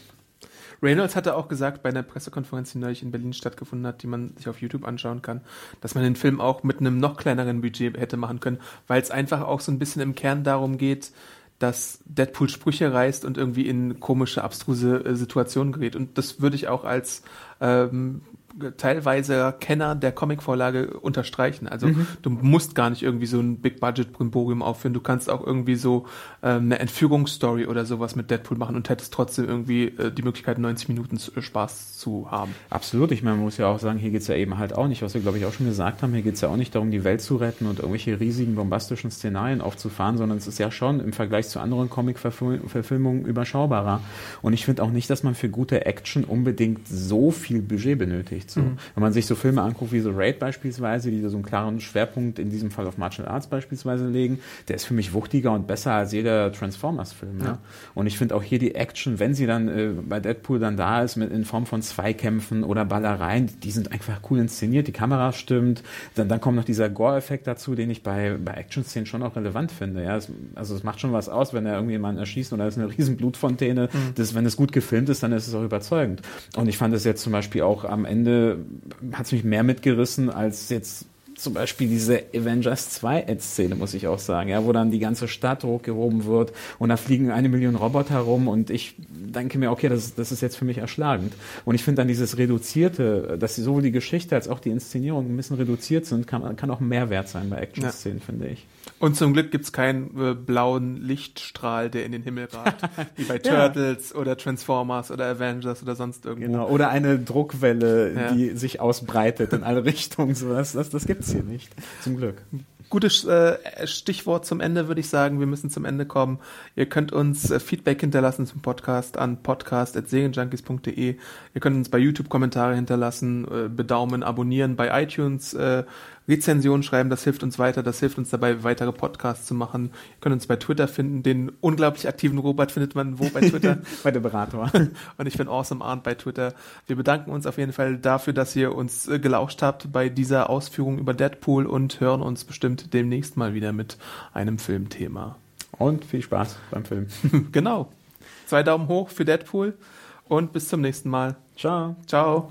Reynolds hatte auch gesagt bei einer Pressekonferenz, die neulich in Berlin stattgefunden hat, die man sich auf YouTube anschauen kann, dass man den Film auch mit einem noch kleineren Budget hätte machen können, weil es einfach auch so ein bisschen im Kern darum geht, dass Deadpool Sprüche reißt und irgendwie in komische, abstruse äh, Situationen gerät. Und das würde ich auch als ähm, teilweise Kenner der Comicvorlage unterstreichen. Also mhm. du musst gar nicht irgendwie so ein Big Budget Brimborium aufführen. Du kannst auch irgendwie so ähm, eine Entführungsstory oder sowas mit Deadpool machen und hättest trotzdem irgendwie äh, die Möglichkeit 90 Minuten äh, Spaß zu haben. Absolut. Ich meine, man muss ja auch sagen, hier geht's ja eben halt auch nicht, was wir glaube ich auch schon gesagt haben, hier geht's ja auch nicht darum, die Welt zu retten und irgendwelche riesigen bombastischen Szenarien aufzufahren, sondern es ist ja schon im Vergleich zu anderen Comic-Verfilmungen überschaubarer. Und ich finde auch nicht, dass man für gute Action unbedingt so viel Budget benötigt. So. Mhm. Wenn man sich so Filme anguckt wie so Raid beispielsweise, die so einen klaren Schwerpunkt in diesem Fall auf Martial Arts beispielsweise legen, der ist für mich wuchtiger und besser als jeder Transformers-Film. Ja. ja. Und ich finde auch hier die Action, wenn sie dann äh, bei Deadpool dann da ist, mit, in Form von Zweikämpfen oder Ballereien, die sind einfach cool inszeniert, die Kamera stimmt, dann, dann kommt noch dieser Gore-Effekt dazu, den ich bei, bei Action-Szenen schon auch relevant finde. Ja, es, also es macht schon was aus, wenn er irgendjemanden erschießt und da ist eine riesen Blutfontäne. Mhm. Das, wenn es gut gefilmt ist, dann ist es auch überzeugend. Und ich fand es jetzt zum Beispiel auch am Ende hat es mich mehr mitgerissen als jetzt zum Beispiel diese Avengers 2 Ad-Szene, muss ich auch sagen, ja, wo dann die ganze Stadt hochgehoben wird und da fliegen eine Million Roboter rum und ich denke mir, okay, das, das ist jetzt für mich erschlagend. Und ich finde dann dieses Reduzierte, dass sowohl die Geschichte als auch die Inszenierung ein bisschen reduziert sind, kann, kann auch mehr wert sein bei Action-Szenen, ja. finde ich. Und zum Glück gibt's keinen äh, blauen Lichtstrahl, der in den Himmel ragt, wie bei Turtles ja. oder Transformers oder Avengers oder sonst irgendwo. Genau, oder eine Druckwelle, ja. die sich ausbreitet in alle Richtungen. So, das, das, das gibt's hier nicht, zum Glück. Gutes äh, Stichwort zum Ende, würde ich sagen. Wir müssen zum Ende kommen. Ihr könnt uns äh, Feedback hinterlassen zum Podcast an podcast.segenjunkies.de. Ihr könnt uns bei YouTube Kommentare hinterlassen, äh, bedaumen, abonnieren, bei iTunes äh, Rezensionen schreiben, das hilft uns weiter, das hilft uns dabei, weitere Podcasts zu machen. Ihr könnt uns bei Twitter finden, den unglaublich aktiven Robert findet man wo bei Twitter? bei der Berater. Und ich bin Awesome Arndt bei Twitter. Wir bedanken uns auf jeden Fall dafür, dass ihr uns äh, gelauscht habt bei dieser Ausführung über Deadpool und hören uns bestimmt demnächst mal wieder mit einem Filmthema. Und viel Spaß beim Film. genau. Zwei Daumen hoch für Deadpool und bis zum nächsten Mal. Ciao. Ciao.